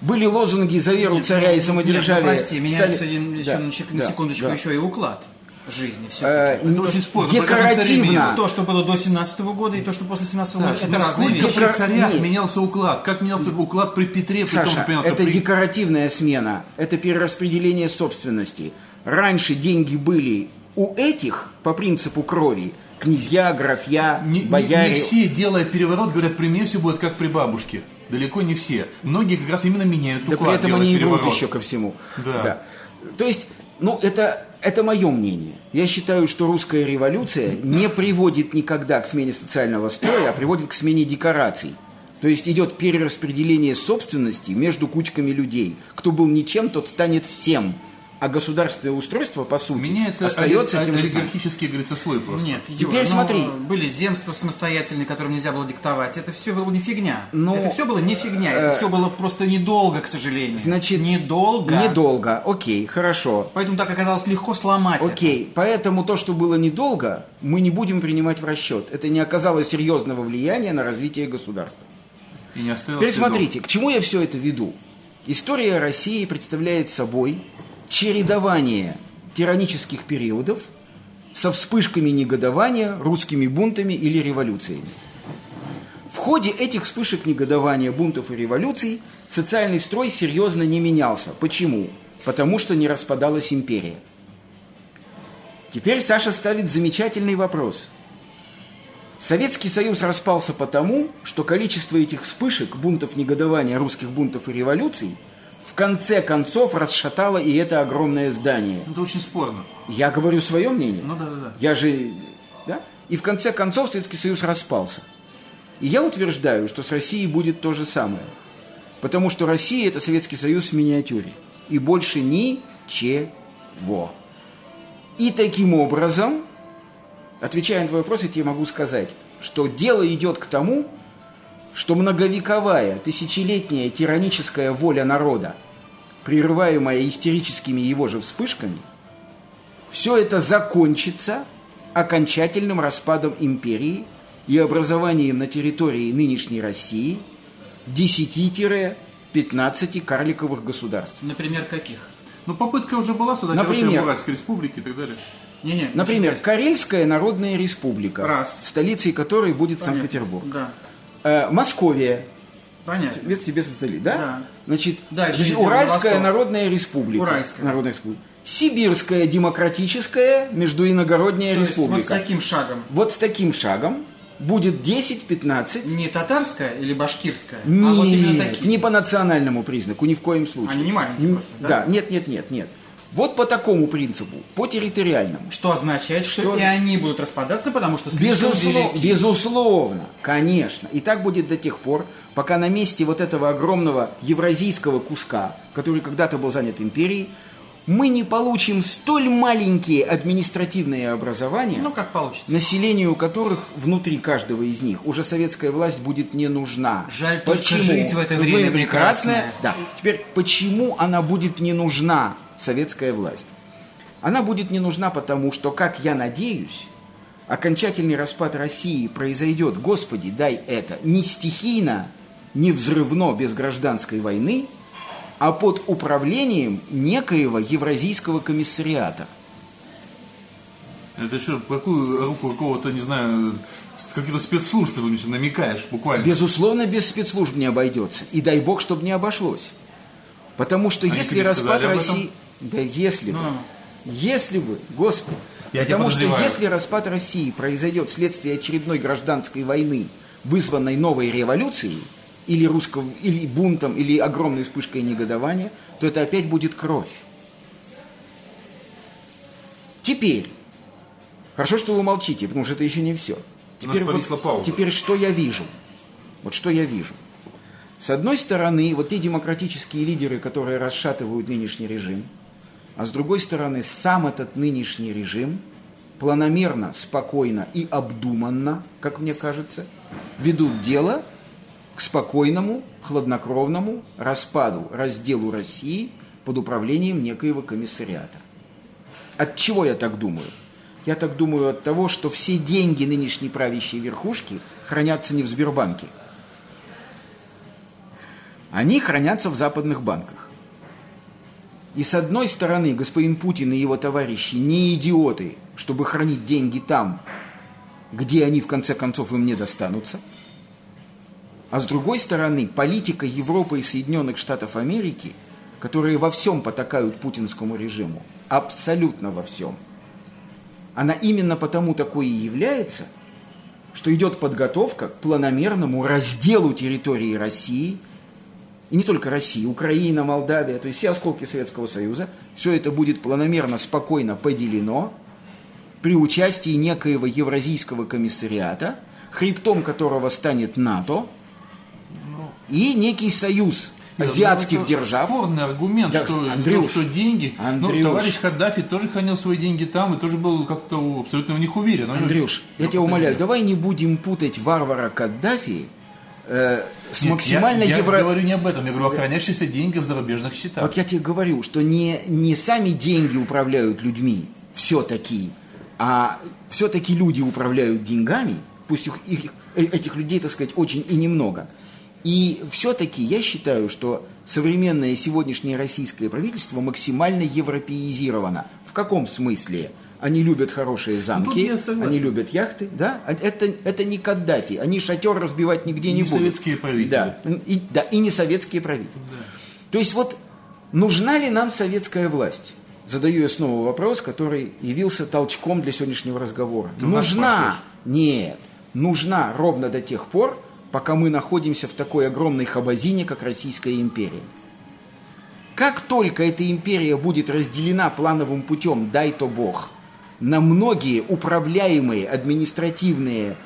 Были лозунги за веру царя и Нет, самодержавия. ну, прости, меняется стали- один- еще Да, на, сек- на да, секундочку да. еще и уклад жизни. Все. Э, Это очень спорно. Декоративно. то, что было до 17 года, и то, что после 17 года, это ну разные вещи. при Декора- царях Нет. менялся уклад? Как менялся уклад при Петре, при том, Саша, например, это при- декоративная смена, это перераспределение собственности. Раньше деньги были у этих по принципу крови. Князья, графья, Не, не- бояре. не все, делая переворот, говорят, при мне все будет как при бабушке. Далеко не все. Многие как раз именно меняют Да уклад, при этом они и врут переворот. еще ко всему. Да. То есть, ну, это, это мое мнение. Я считаю, что русская революция не приводит никогда к смене социального строя, а приводит к смене декораций. То есть идет перераспределение собственности между кучками людей. Кто был ничем, тот станет всем. А государственное устройство, по сути, Меняется остается оли- тем же олигархический, говорится, слой просто. Нет, Теперь Юра, ну, смотри. были земства самостоятельные, которым нельзя было диктовать. Это все было не фигня. Ну, это все было не фигня. э, это все было просто недолго, к сожалению. Значит, недолго. Недолго, окей, хорошо. Поэтому так оказалось легко сломать. это. Окей, поэтому то, что было недолго, мы не будем принимать в расчет. Это не оказало серьезного влияния на развитие государства. И не Теперь следов. смотрите, к чему я все это веду? История России представляет собой чередование тиранических периодов со вспышками негодования, русскими бунтами или революциями. В ходе этих вспышек негодования, бунтов и революций социальный строй серьезно не менялся. Почему? Потому что не распадалась империя. Теперь Саша ставит замечательный вопрос. Советский Союз распался потому, что количество этих вспышек, бунтов негодования, русских бунтов и революций конце концов расшатало и это огромное здание. Это очень спорно. Я говорю свое мнение. Ну да, да, да. Я же... Да? И в конце концов Советский Союз распался. И я утверждаю, что с Россией будет то же самое. Потому что Россия – это Советский Союз в миниатюре. И больше ничего. И таким образом, отвечая на твой вопрос, я тебе могу сказать, что дело идет к тому, что многовековая, тысячелетняя тираническая воля народа, прерываемая истерическими его же вспышками, все это закончится окончательным распадом империи и образованием на территории нынешней России 15 карликовых государств. Например, каких? Ну, попытка уже была создать Например? Уральской республики и так далее. Не-не. Например, значит, Карельская Народная Республика, Раз. столицей которой будет. Санкт-Петербург. Да. Э, Московия, Понятно. без тебе социли, да? Да. Значит, Дальше значит, Уральская. Народная Республика. Уральская. Народная Республика. Сибирская Демократическая Междуиногородняя То есть Республика. вот с таким шагом. Вот с таким шагом будет 10-15. Не татарская или башкирская, а вот именно Нет, такие. не по национальному признаку, ни в коем случае. Они не маленькие просто, да? Да, нет, нет, нет, нет. Вот по такому принципу, по территориальному. Что означает, что, Что- и они будут распадаться, потому что слишком Безусловно, велики. безусловно, конечно. И так будет до тех пор, пока на месте вот этого огромного евразийского куска, который когда-то был занят империей, мы не получим столь маленькие административные образования, Ну, как получится. населению которых внутри каждого из них уже советская власть будет не нужна. Жаль только жить в это время прекрасное. Да. Теперь, почему она будет не нужна, советская власть? Она будет не нужна потому, что, как я надеюсь, окончательный распад России произойдет, Господи, дай это, не стихийно, не взрывно, без гражданской войны, а под управлением некоего Евразийского комиссариата. Это что, какую руку какого-то, не знаю, каких-то спецслужб ты намекаешь буквально? Безусловно, без спецслужб не обойдется. И дай бог, чтобы не обошлось. Потому что Они если распад? России... Да если бы. Ну. Если бы, Господи. Я Потому что если распад России произойдет вследствие очередной гражданской войны, вызванной новой революцией, или русского, или бунтом, или огромной вспышкой негодования, то это опять будет кровь. Теперь, хорошо, что вы молчите, потому что это еще не все. Повисла пауза. теперь что я вижу? Вот что я вижу. С одной стороны, вот те демократические лидеры, которые расшатывают нынешний режим, а с другой стороны, сам этот нынешний режим планомерно, спокойно и обдуманно, как мне кажется, ведут дело к спокойному, хладнокровному распаду, разделу России под управлением некоего комиссариата. От чего я так думаю? Я так думаю от того, что все деньги нынешней правящей верхушки хранятся не в Сбербанке. Они хранятся в западных банках. И с одной стороны, господин Путин и его товарищи не идиоты, чтобы хранить деньги там, где они в конце концов им не достанутся. А с другой стороны, политика Европы и Соединенных Штатов Америки, которые во всем потакают путинскому режиму, абсолютно во всем, она именно потому такой и является, что идет подготовка к планомерному разделу территории России, и не только России, Украина, Молдавия, то есть все осколки Советского Союза, все это будет планомерно, спокойно поделено при участии некоего Евразийского комиссариата, хребтом которого станет НАТО, и некий союз Нет, азиатских ну, это держав. Спорный аргумент, Да, что, Андрюш, что деньги. Андрюш. Ну, товарищ Каддафи тоже хранил свои деньги там и тоже был как-то абсолютно в них уверен. Андрюш, я Ну, тебя умоляю, давай не будем путать варвара Каддафи э, с Нет, максимально я, я евро... говорю не об этом, я говорю о хранящихся деньгах в зарубежных счетах. Вот я тебе говорю, что не, не сами деньги управляют людьми, все-таки, а все-таки люди управляют деньгами, пусть их, их- этих людей, так сказать, очень и немного. И все-таки я считаю, что современное сегодняшнее российское правительство максимально европеизировано. В каком смысле? Они любят хорошие замки, я согласен. они любят яхты, да? А Это, это не Каддафи, они шатер разбивать нигде не, Не будут. советские правители. Да, и, да, и не советские правители. То есть вот нужна ли нам советская власть? Задаю я снова вопрос, который явился толчком для сегодняшнего разговора. Ты нужна? Нет. Нужна ровно до тех пор, пока мы находимся в такой огромной хабазине, как Российская империя. Как только эта империя будет разделена плановым путем, дай то Бог, на многие управляемые административные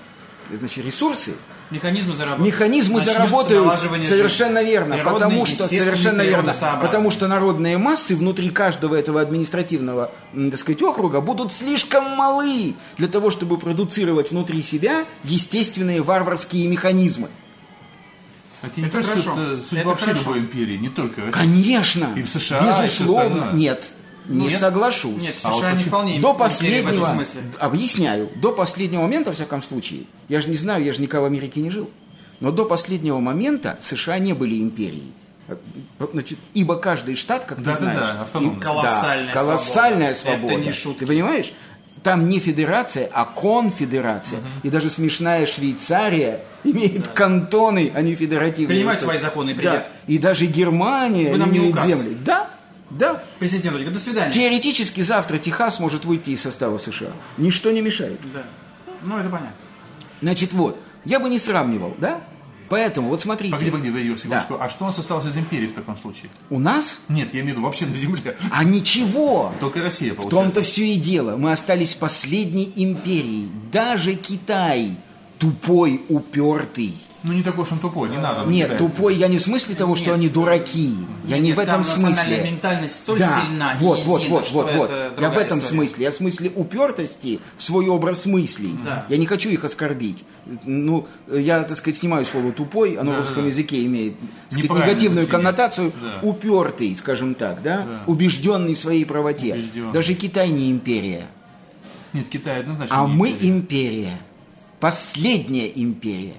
значит, ресурсы, Механизмы заработают. Механизмы Начнется заработают совершенно жизни. верно, потому что совершенно верно, потому что народные массы внутри каждого этого административного, так сказать, округа будут слишком малы для того, чтобы продуцировать внутри себя естественные варварские механизмы. Хотя не Это что хорошо. это судьба Это вообще хорошо. любой империи, не только России. Конечно, И в США, и безусловно, остальное. нет, не Нет? соглашусь. Нет, А США вот не вполне До империя в последнего, этом смысле. объясняю, до последнего момента, во всяком случае, я же не знаю, я же никогда в Америке не жил, но до последнего момента США не были империей. Значит, ибо каждый штат, как Да, ты да, знаешь, да, автономный. им- Колоссальная да, колоссальная свобода. свобода. Это не шутки. Ты понимаешь? Там не федерация, а конфедерация. И даже смешная Швейцария имеет кантоны, а не федеративные. Принимает штаты. свои законы и Да. придет. И даже Германия Вы нам не имеет указ. земли. Да, да. Президент Родик, до свидания. Теоретически завтра Техас может выйти из состава США. Ничто не мешает. Да. Ну, это понятно. Значит, вот, я бы не сравнивал, да? Поэтому, вот смотрите. Погоди, погоди, дай, Юр, секундочку. Да. А что у нас осталось из империи в таком случае? У нас? Нет, я имею в виду вообще на Земле. А ничего. Только Россия, В получается. том-то все и дело. Мы остались последней империей. Даже Китай тупой, упертый. Ну не такой уж он тупой, не надо. Нет, тупой я не в смысле того, что Нет. они дураки. Я не в этом смысле. ментальность столь да, сильна вот, вот, едина, вот, вот, вот. Я в этом история. смысле. Я в смысле упертости в свой образ мыслей. Да. Я не хочу их оскорбить. Ну, я, так сказать, снимаю слово тупой, оно в Да, русском да. языке имеет так сказать, негативную значение. коннотацию. Да. Упертый, скажем так, да? Да. Убежденный в своей правоте. Убежденный. Даже Китай не империя. Нет, Китай однозначно. А не мы империя. империя. Последняя империя.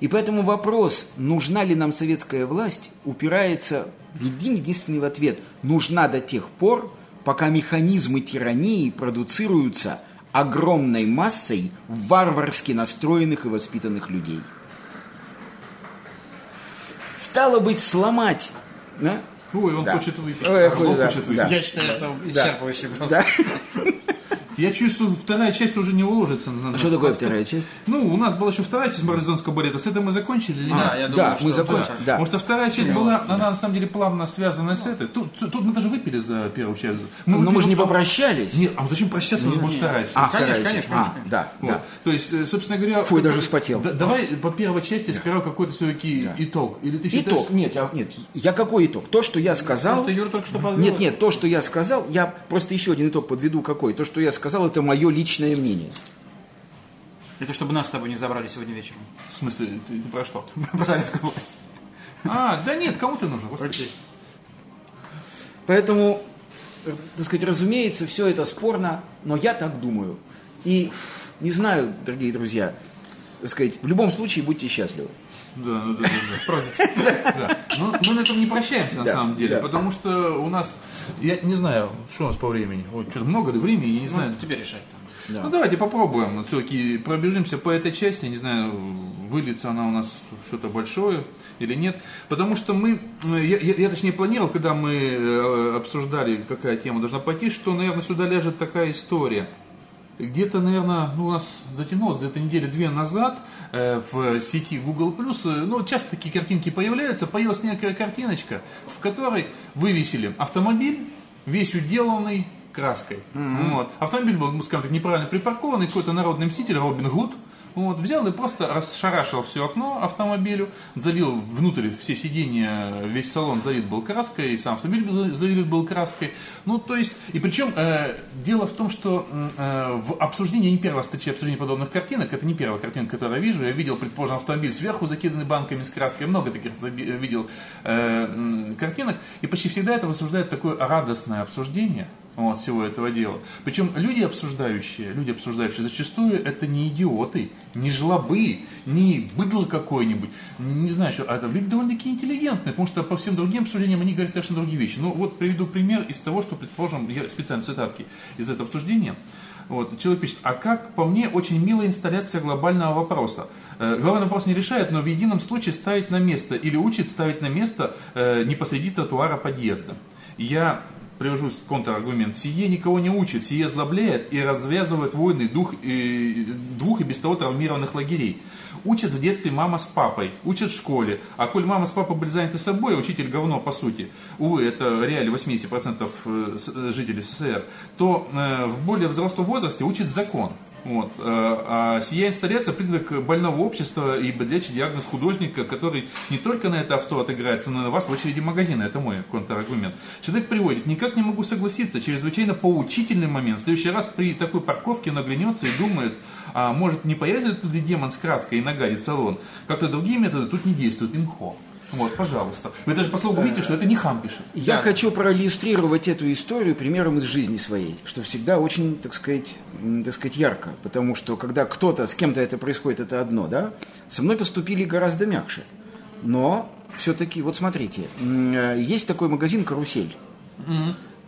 И поэтому вопрос, нужна ли нам советская власть, упирается в един единственный в ответ. Нужна до тех пор, пока механизмы тирании продуцируются огромной массой варварски настроенных и воспитанных людей. Стало быть, сломать. Да? Ой, он Да. хочет выпить. Ой, Аргол да, хочет да. выпить. Я считаю, что исчерпывающе просто. Да. Я чувствую, вторая часть уже не уложится. На А наш что такое вторая часть? Ну, у нас была еще вторая часть Маразонского балета. С этим мы закончили или нет? Да, я думаю, Да, что мы закончили. Да. Потому что вторая часть была, она на самом деле плавно связана с этой. Тут, тут мы даже выпили за первую часть. Но мы же не попрощались. Нет, а зачем прощаться, у нас будет вторая часть. А, Конечно, вторая конечно, конечно, А, да, Вот. да. То есть, э, собственно говоря... Фу, я даже вспотел. Да- давай по первой части сперва какой-то все-таки итог. Или ты считаешь... Итог. Нет, я, нет, я какой итог? То, что я сказал... Просто Юра только что подвел. Нет, нет, то, что я сказал, я просто еще один итог подведу какой. То, что я сказал, это мое личное мнение. Это чтобы нас с тобой не забрали сегодня вечером. В смысле, ты, ты про что? Про советскую власть. А, да нет, кому ты нужен? Господи. Поэтому, э, так сказать, разумеется, все это спорно, но я так думаю. И не знаю, дорогие друзья, так сказать, в любом случае будьте счастливы. Да, да, да, да. да. Да. Но мы на этом не прощаемся, на Да, самом деле, да. потому что у нас, я не знаю, что у нас по времени. Ой, что-то много да, времени, я не знаю. Ну, тебе решать. Ну давайте попробуем. Все-таки пробежимся по этой части. Не знаю, выльется она у нас что-то большое или нет. Потому что мы, э, я, я- я точнее планировал, когда мы э, обсуждали, какая тема должна пойти, что, наверное, сюда ляжет такая история. Где-то, наверное, ну, у нас затянулось где-то недели две назад э, в сети Google+, э, ну, часто такие картинки появляются, появилась некая картиночка, в которой вывесили автомобиль, весь уделанный краской. Вот. Автомобиль был, ну, скажем так, неправильно припаркованный, какой-то народный мститель Робин Гуд, вот, взял и просто расшарашил все окно автомобилю, залил внутрь все сиденья, весь салон залит был краской, и сам автомобиль залит был краской. Ну, то есть, и причем э, дело в том, что э, в обсуждении, не первый раз встречаю обсуждение подобных картинок, это не первая картинка, которую я вижу, я видел, предположим, автомобиль сверху закиданный банками с краской, много таких видел э, картинок, и почти всегда это возбуждает такое радостное обсуждение, вот, всего этого дела. Причем люди обсуждающие, люди обсуждающие зачастую это не идиоты, не жлобы, не быдло какое-нибудь, не знаю, что, а это люди довольно-таки интеллигентные, потому что по всем другим обсуждениям они говорят совершенно другие вещи. Ну вот приведу пример из того, что, предположим, я специально цитатки из этого обсуждения. Вот, человек пишет, а как по мне очень милая инсталляция глобального вопроса. Э, главный вопрос не решает, но в едином случае ставить на место или учит ставить на место э, не посреди тротуара подъезда. Я привожу контраргумент. Сие никого не учит, сие злобляет и развязывает войны дух, э, двух и без того травмированных лагерей. Учат в детстве мама с папой, учат в школе. А коль мама с папой были заняты собой, а учитель говно по сути, увы, это реалии 80% э, э, жителей СССР, то э, в более взрослом возрасте учат закон. Вот. э, А сия инсталляция признак больного общества и бодрячий диагноз художника, который не только на это авто отыграется, но и на вас в очереди магазина. Это мой контраргумент. Человек приводит, никак не могу согласиться, чрезвычайно поучительный момент. В следующий раз при такой парковке он оглянется и думает, а может не появится ли демон с краской и нагадит салон. Как-то другие методы тут не действуют, имхо. Вот, пожалуйста. Вы даже по слову видите, что это не хам пишет. Я хочу проиллюстрировать эту историю примером из жизни своей, что всегда очень, так сказать, так сказать, ярко. Потому что когда кто-то, с кем-то это происходит, это одно, да? Со мной поступили гораздо мягче. Но все-таки, вот смотрите, э, есть такой магазин «Карусель».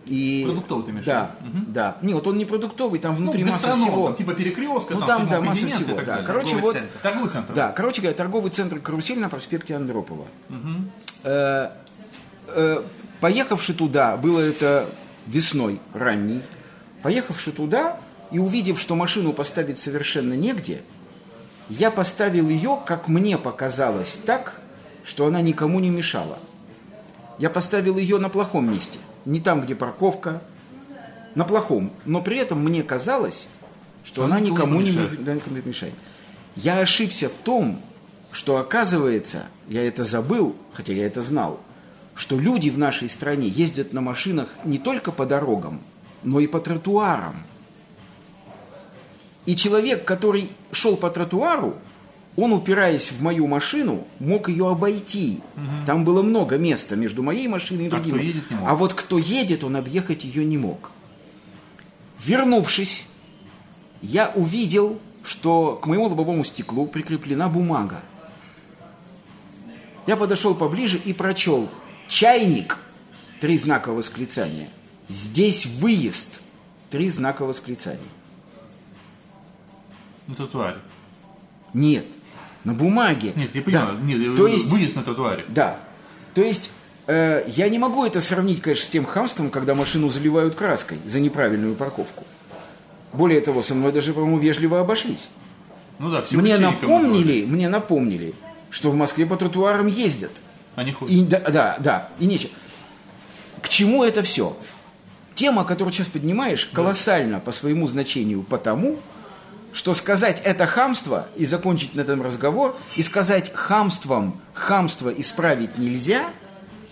И, Продуктовый ты имеешь Да, да. Не, вот он не продуктовый, там внутри ну, масса всего. там, типа перекрестка, Ну, там, там, да, масса всего, да. далее. Короче, Торговый вот, центр. Торговый центр. да, короче говоря, торговый центр «Карусель» на проспекте Андропова. Э, э, Поехавши туда, было это весной ранней, поехавши туда и увидев, что машину поставить совершенно негде, я поставил ее, как мне показалось, так, что она никому не мешала. Я поставил ее на плохом месте, не там, где парковка, на плохом, но при этом мне казалось, что Что она не никому не мешает. Я ошибся в том, что оказывается, я это забыл, хотя я это знал, что люди в нашей стране ездят на машинах не только по дорогам, но и по тротуарам. И человек, который шел по тротуару, он, упираясь в мою машину, мог ее обойти. Там было много места между моей машиной и А другим. кто едет, не мог. А вот кто едет, он объехать ее не мог. Вернувшись, я увидел, что к моему лобовому стеклу прикреплена бумага. Я подошел поближе и прочел «Чайник» – три знака восклицания. «Здесь выезд» – три знака восклицания. На тротуаре. Нет, на бумаге. Нет, я понимаю. Да. Нет, То есть, выезд на тротуаре. да. То есть, э, я не могу это сравнить, конечно, с тем хамством, когда машину заливают краской за неправильную парковку. Более того, со мной даже, по-моему, вежливо обошлись. Ну да, всего Мне напомнили, мне напомнили, что в Москве по тротуарам ездят. Они ходят. И, да, да, да, и нечего. К чему это все? Тема, которую сейчас поднимаешь, колоссальна по своему значению, потому что сказать это хамство и закончить на этом разговор, и сказать хамством хамство исправить нельзя,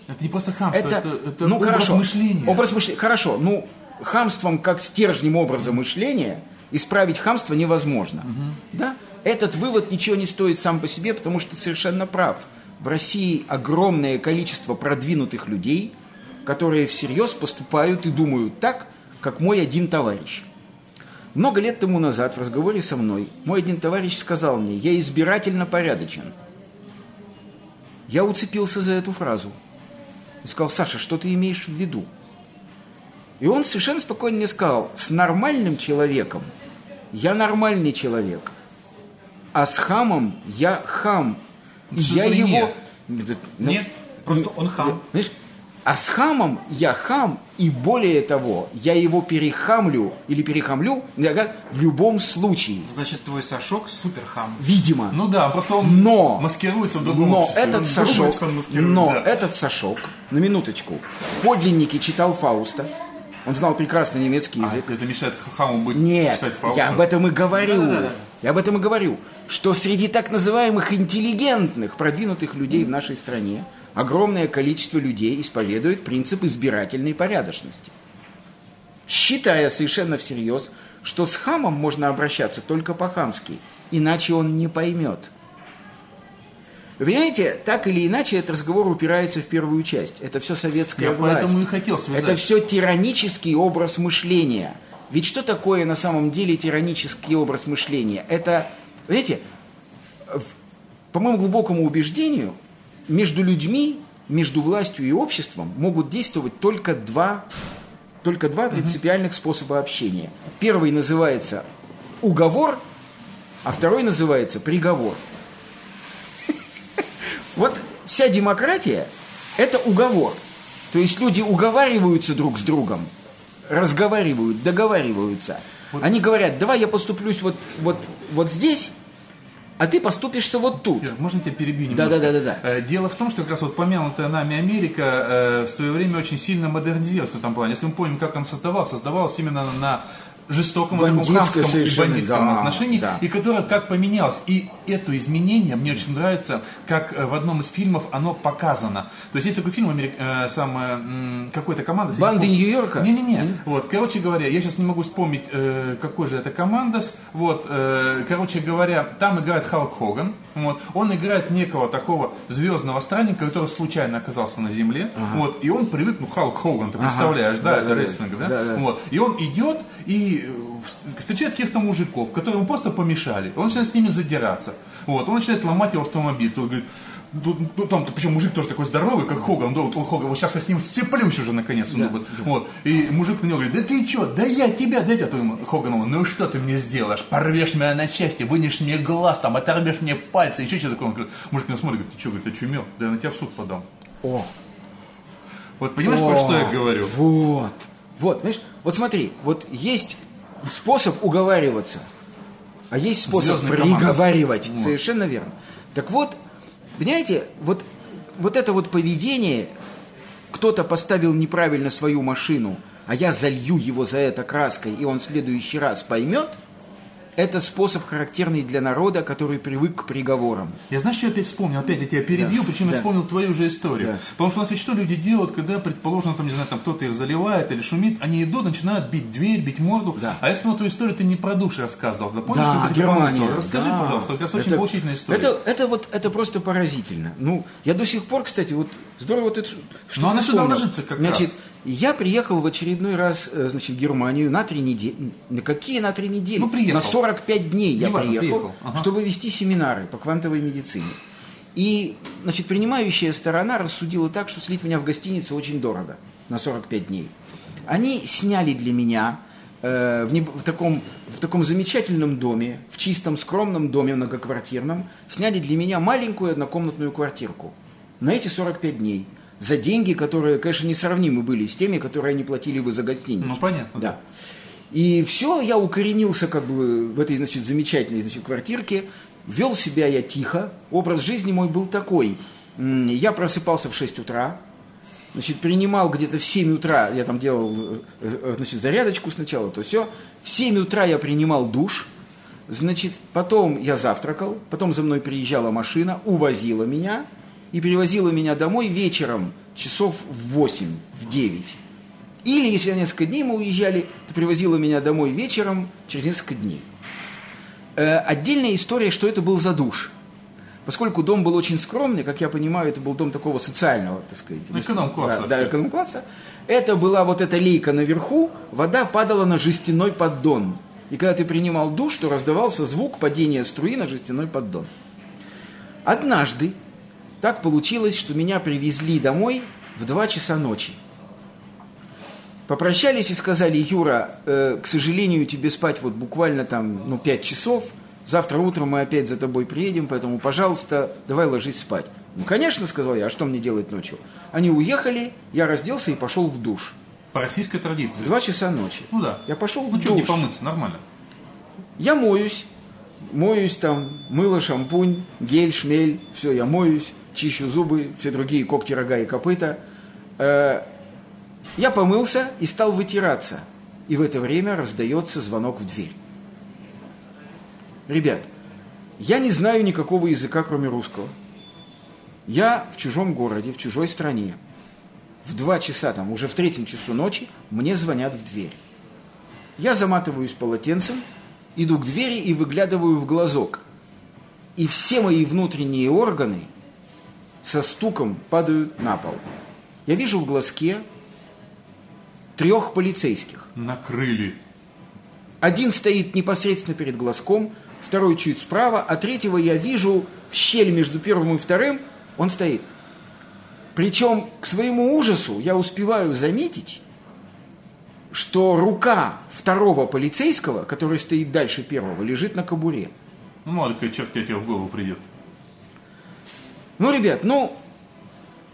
Это не просто хамство, это, это, это ну образ хорошо, мышления. Образ мышления, хорошо, ну хамством как стержнем образа мышления исправить хамство невозможно. Да? Этот вывод ничего не стоит сам по себе, потому что ты совершенно прав. В России огромное количество продвинутых людей, которые всерьез поступают и думают так, как мой один товарищ. Много лет тому назад в разговоре со мной мой один товарищ сказал мне, я избирательно порядочен. Я уцепился за эту фразу и сказал, Саша, что ты имеешь в виду? И он совершенно спокойно мне сказал, с нормальным человеком я нормальный человек, а с хамом я хам. Что я его... нет? Ну, Нет, просто он хам. Знаешь, а с хамом я хам, и более того, я его перехамлю или перехамлю да, в любом случае. Значит, твой Сашок супер хам. Видимо. Ну да, просто он Но, маскируется в другом но обществе. этот Он Сашок, думает, что он маскируется. но Да. этот Сашок, на минуточку, в подлиннике читал Фауста, он знал прекрасно немецкий А, язык. это мешает хаму быть Нет, читать Фауста? я об этом и говорю. Да-да-да. Я об этом и говорю, что среди так называемых интеллигентных, продвинутых людей в нашей стране огромное количество людей исповедует принцип избирательной порядочности. Считая совершенно всерьез, что с хамом можно обращаться только по-хамски, иначе он не поймет. Вы понимаете, так или иначе этот разговор упирается в первую часть. Это все советская Я власть. поэтому и хотел связать. Это все тиранический образ мышления. Ведь что такое на самом деле тиранический образ мышления? Это, знаете, в- по моему глубокому убеждению, между людьми, между властью и обществом могут действовать только два, только два принципиальных способа общения. Первый называется уговор, а второй называется приговор. Вот вся демократия – это уговор. То есть люди уговариваются друг с другом, разговаривают, договариваются. Они говорят, давай я поступлюсь вот, вот, вот здесь, а ты поступишься вот тут. Ир, Можно тебя перебью немножко? Да-да-да-да-да. Э, Дело в том, что как раз вот помянутая нами Америка э, в свое время очень сильно модернизировалась в этом плане. Если мы помним, как он создавался, создавалась именно на жестоком вот таком Бандитское хамском и совершенно, бандитском да, отношении, да. и которое как поменялось. И это изменение мне очень нравится, как э, в одном из фильмов оно показано. То есть есть такой фильм, америк- э, какой-то не «Банды. Нью-Йорка»? Не-не-не. Вот, короче говоря, я сейчас не могу вспомнить, э, какой же это команда. Вот, э, короче говоря, там играет Халк Хоган. Вот, он играет некого такого звездного странника, который случайно оказался на Земле. Вот, и он привык, ну, Халк Хоган, ты представляешь, да, Да, это да. рестлинг, да? Да, да. Вот, и он идет и э, встречает каких-то мужиков, которые ему просто помешали. Он начинает с ними задираться. Вот, он начинает ломать его автомобиль. Тот говорит, Тут, ну, там, причем мужик тоже такой здоровый, как Хоган, да, вот он Хоган, вот сейчас я с ним сцеплюсь уже наконец. он Да, вот, вот. И мужик на него говорит, да ты что, да я тебя, да я, Хогану, ну что ты мне сделаешь, порвешь меня на части, вынешь мне глаз, там, оторвешь мне пальцы, еще что такое. Он говорит, мужик на него смотрит, говорит, ты что, говорит, ты чумел, да я на тебя в суд подам. О, Вот понимаешь, про что я говорю? Вот. Вот, знаешь, вот смотри, вот есть способ уговариваться, а есть способ Звездный приговаривать. Вот. Совершенно верно. Так вот, понимаете, вот, вот это вот поведение, кто-то поставил неправильно свою машину, а я залью его за это краской, и он в следующий раз поймет, это способ характерный для народа, который привык к приговорам. Я знаешь, что я опять вспомнил? Опять я тебя перебью, Да, причем да. я вспомнил твою же историю. Да. Потому что у нас ведь что люди делают, когда, предположим, там, не знаю, там кто-то их заливает или шумит, они идут, начинают бить дверь, бить морду. Да. А я вспомнил твою историю, ты не про души рассказывал. Да, помнишь, Да, Германия. Расскажи, да. пожалуйста, как раз очень Это- поучительная история. Это, это вот, это просто поразительно. Ну, я до сих пор, кстати, вот здорово вот это, что Но ты она сюда ложится как Значит, раз. Я приехал в очередной раз, э, значит, в Германию на три недели. На какие на три недели? Ну, приехал. На 45 дней я Неважно, приехал, приехал. Ага. чтобы вести семинары по квантовой медицине. И, значит, принимающая сторона рассудила так, что слить меня в гостиницу очень дорого, на 45 дней. Они сняли для меня э, в, неб- в таком, в таком замечательном доме, в чистом, скромном доме многоквартирном, сняли для меня маленькую однокомнатную квартирку на эти 45 дней. За деньги, которые, конечно, несравнимы были с теми, которые они платили бы за гостиницу. Ну, понятно. Да. И все, я укоренился как бы в этой, значит, замечательной, значит, квартирке. Вел себя я тихо. Образ жизни мой был такой. Я просыпался в 6 утра, значит, принимал где-то в 7 утра, я там делал, э, э, значит, зарядочку сначала, то все. В 7 утра я принимал душ, значит, потом я завтракал, потом за мной приезжала машина, увозила меня и перевозила меня домой вечером часов в 8, в 9. Или, если на несколько дней мы уезжали, то привозила меня домой вечером через несколько дней. Э, отдельная история, что это был за душ. Поскольку дом был очень скромный, как я понимаю, это был дом такого социального, так сказать. Ну, эконом-класса, Да, да, эконом-класса. Это была вот эта лейка наверху, вода падала на жестяной поддон. И когда ты принимал душ, то раздавался звук падения струи на жестяной поддон. Однажды так получилось, что меня привезли домой в 2 часа ночи. Попрощались и сказали, Юра, э, к сожалению, тебе спать вот буквально там, ну, 5 часов. Завтра утром мы опять за тобой приедем, поэтому, пожалуйста, давай ложись спать. Ну, конечно, сказал я, а что мне делать ночью? Они уехали, я разделся и пошел в душ. По российской традиции. В 2 часа ночи. Ну да. Я пошел в Ну что, не душ. помыться, нормально. Я моюсь, моюсь там, мыло, шампунь, гель, шмель, все, я моюсь, чищу зубы, все другие когти, рога и копыта. Э, я помылся и стал вытираться. И в это время раздается звонок в дверь. Ребят, я не знаю никакого языка, кроме русского. Я в чужом городе, в чужой стране. В два часа, там, уже в третьем часу ночи, мне звонят в дверь. Я заматываюсь полотенцем, иду к двери и выглядываю в глазок. И все мои внутренние органы со стуком падают на пол. Я вижу в глазке трех полицейских. Накрыли. Один стоит непосредственно перед глазком, второй чуть справа, а третьего я вижу в щель между первым и вторым, он стоит. Причем, к своему ужасу, я успеваю заметить, что рука второго полицейского, который стоит дальше первого, лежит на кобуре. Ну, какая чертя тебе в голову придет. Ну, ребят, ну,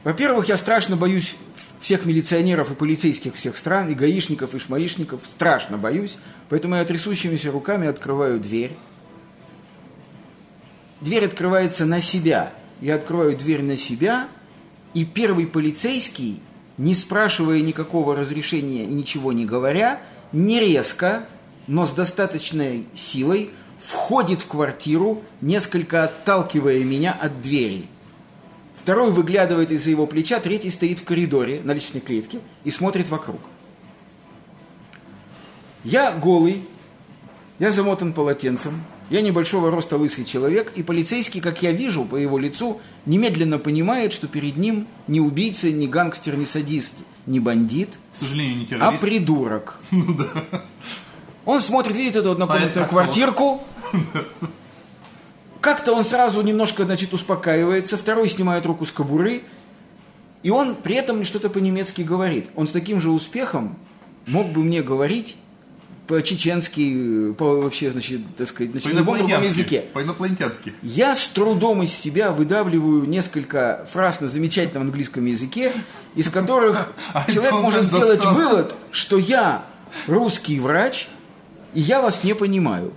во-первых, я страшно боюсь всех милиционеров и полицейских всех стран, и гаишников, и шмаишников, страшно боюсь, поэтому я трясущимися руками открываю дверь. Дверь открывается на себя. Я открываю дверь на себя, и первый полицейский, не спрашивая никакого разрешения и ничего не говоря, не резко, но с достаточной силой входит в квартиру, несколько отталкивая меня от двери. Второй выглядывает из-за его плеча, третий стоит в коридоре на личной клетке и смотрит вокруг. Я голый, я замотан полотенцем, я небольшого роста лысый человек, и полицейский, как я вижу по его лицу, немедленно понимает, что перед ним не убийца, не гангстер, не садист, не бандит, К сожалению, не а террорист. придурок. Он смотрит, видит эту однокомнатную А как квартирку, как-то он сразу немножко, значит, успокаивается, второй снимает руку с кобуры, и он при этом что-то по-немецки говорит. Он с таким же успехом мог бы мне говорить по-чеченски, по вообще, значит, так сказать, значит, на любом другом языке. По-инопланетянски. Я с трудом из себя выдавливаю несколько фраз на замечательном английском языке, из которых человек может сделать вывод, что я русский врач, и я вас не понимаю.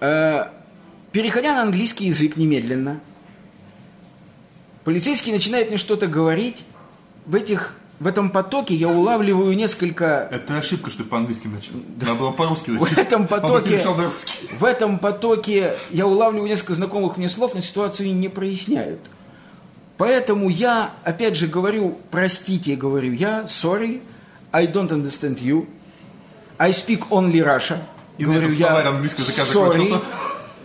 Э, Переходя на английский язык немедленно, полицейский начинает мне что-то говорить. В, этих, в этом потоке я улавливаю несколько Это ошибка, что ты по-английски начал. Надо было по-русски в этом бы потоке, в этом потоке я улавливаю несколько знакомых мне слов, но ситуацию не проясняют. Поэтому я, опять же, говорю, простите, говорю я, sorry, I don't understand you, I speak only Russia. И на этом словарь английского языка sorry. закончился.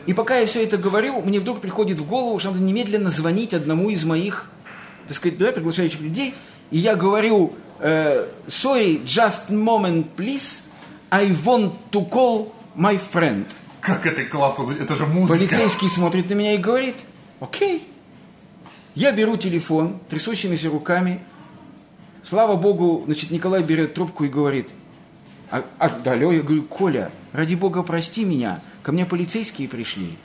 И пока я все это говорю, мне вдруг приходит в голову, что надо немедленно звонить одному из моих, так сказать, да, приглашающих людей, и я говорю, э, sorry, just moment, please, I want to call my friend. Как это классно, это же музыка. Полицейский смотрит на меня и говорит, окей. Я беру телефон, трясущимися руками. Слава богу, значит, Николай берет трубку и говорит, а, а, алло, я говорю, Коля, ради бога, прости меня, ко мне полицейские пришли.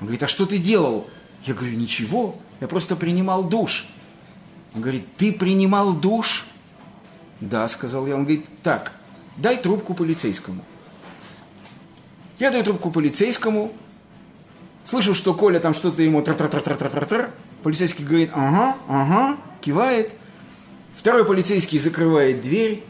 Он говорит, а что ты делал? Я говорю, ничего, я просто принимал душ. Он говорит, ты принимал душ? Да, сказал я. Он говорит, так, дай трубку полицейскому. Я даю трубку полицейскому, слышу, что Коля там что-то ему тр тр тр тр тр тр тр Полицейский говорит, ага, ага, кивает. Второй полицейский закрывает дверь.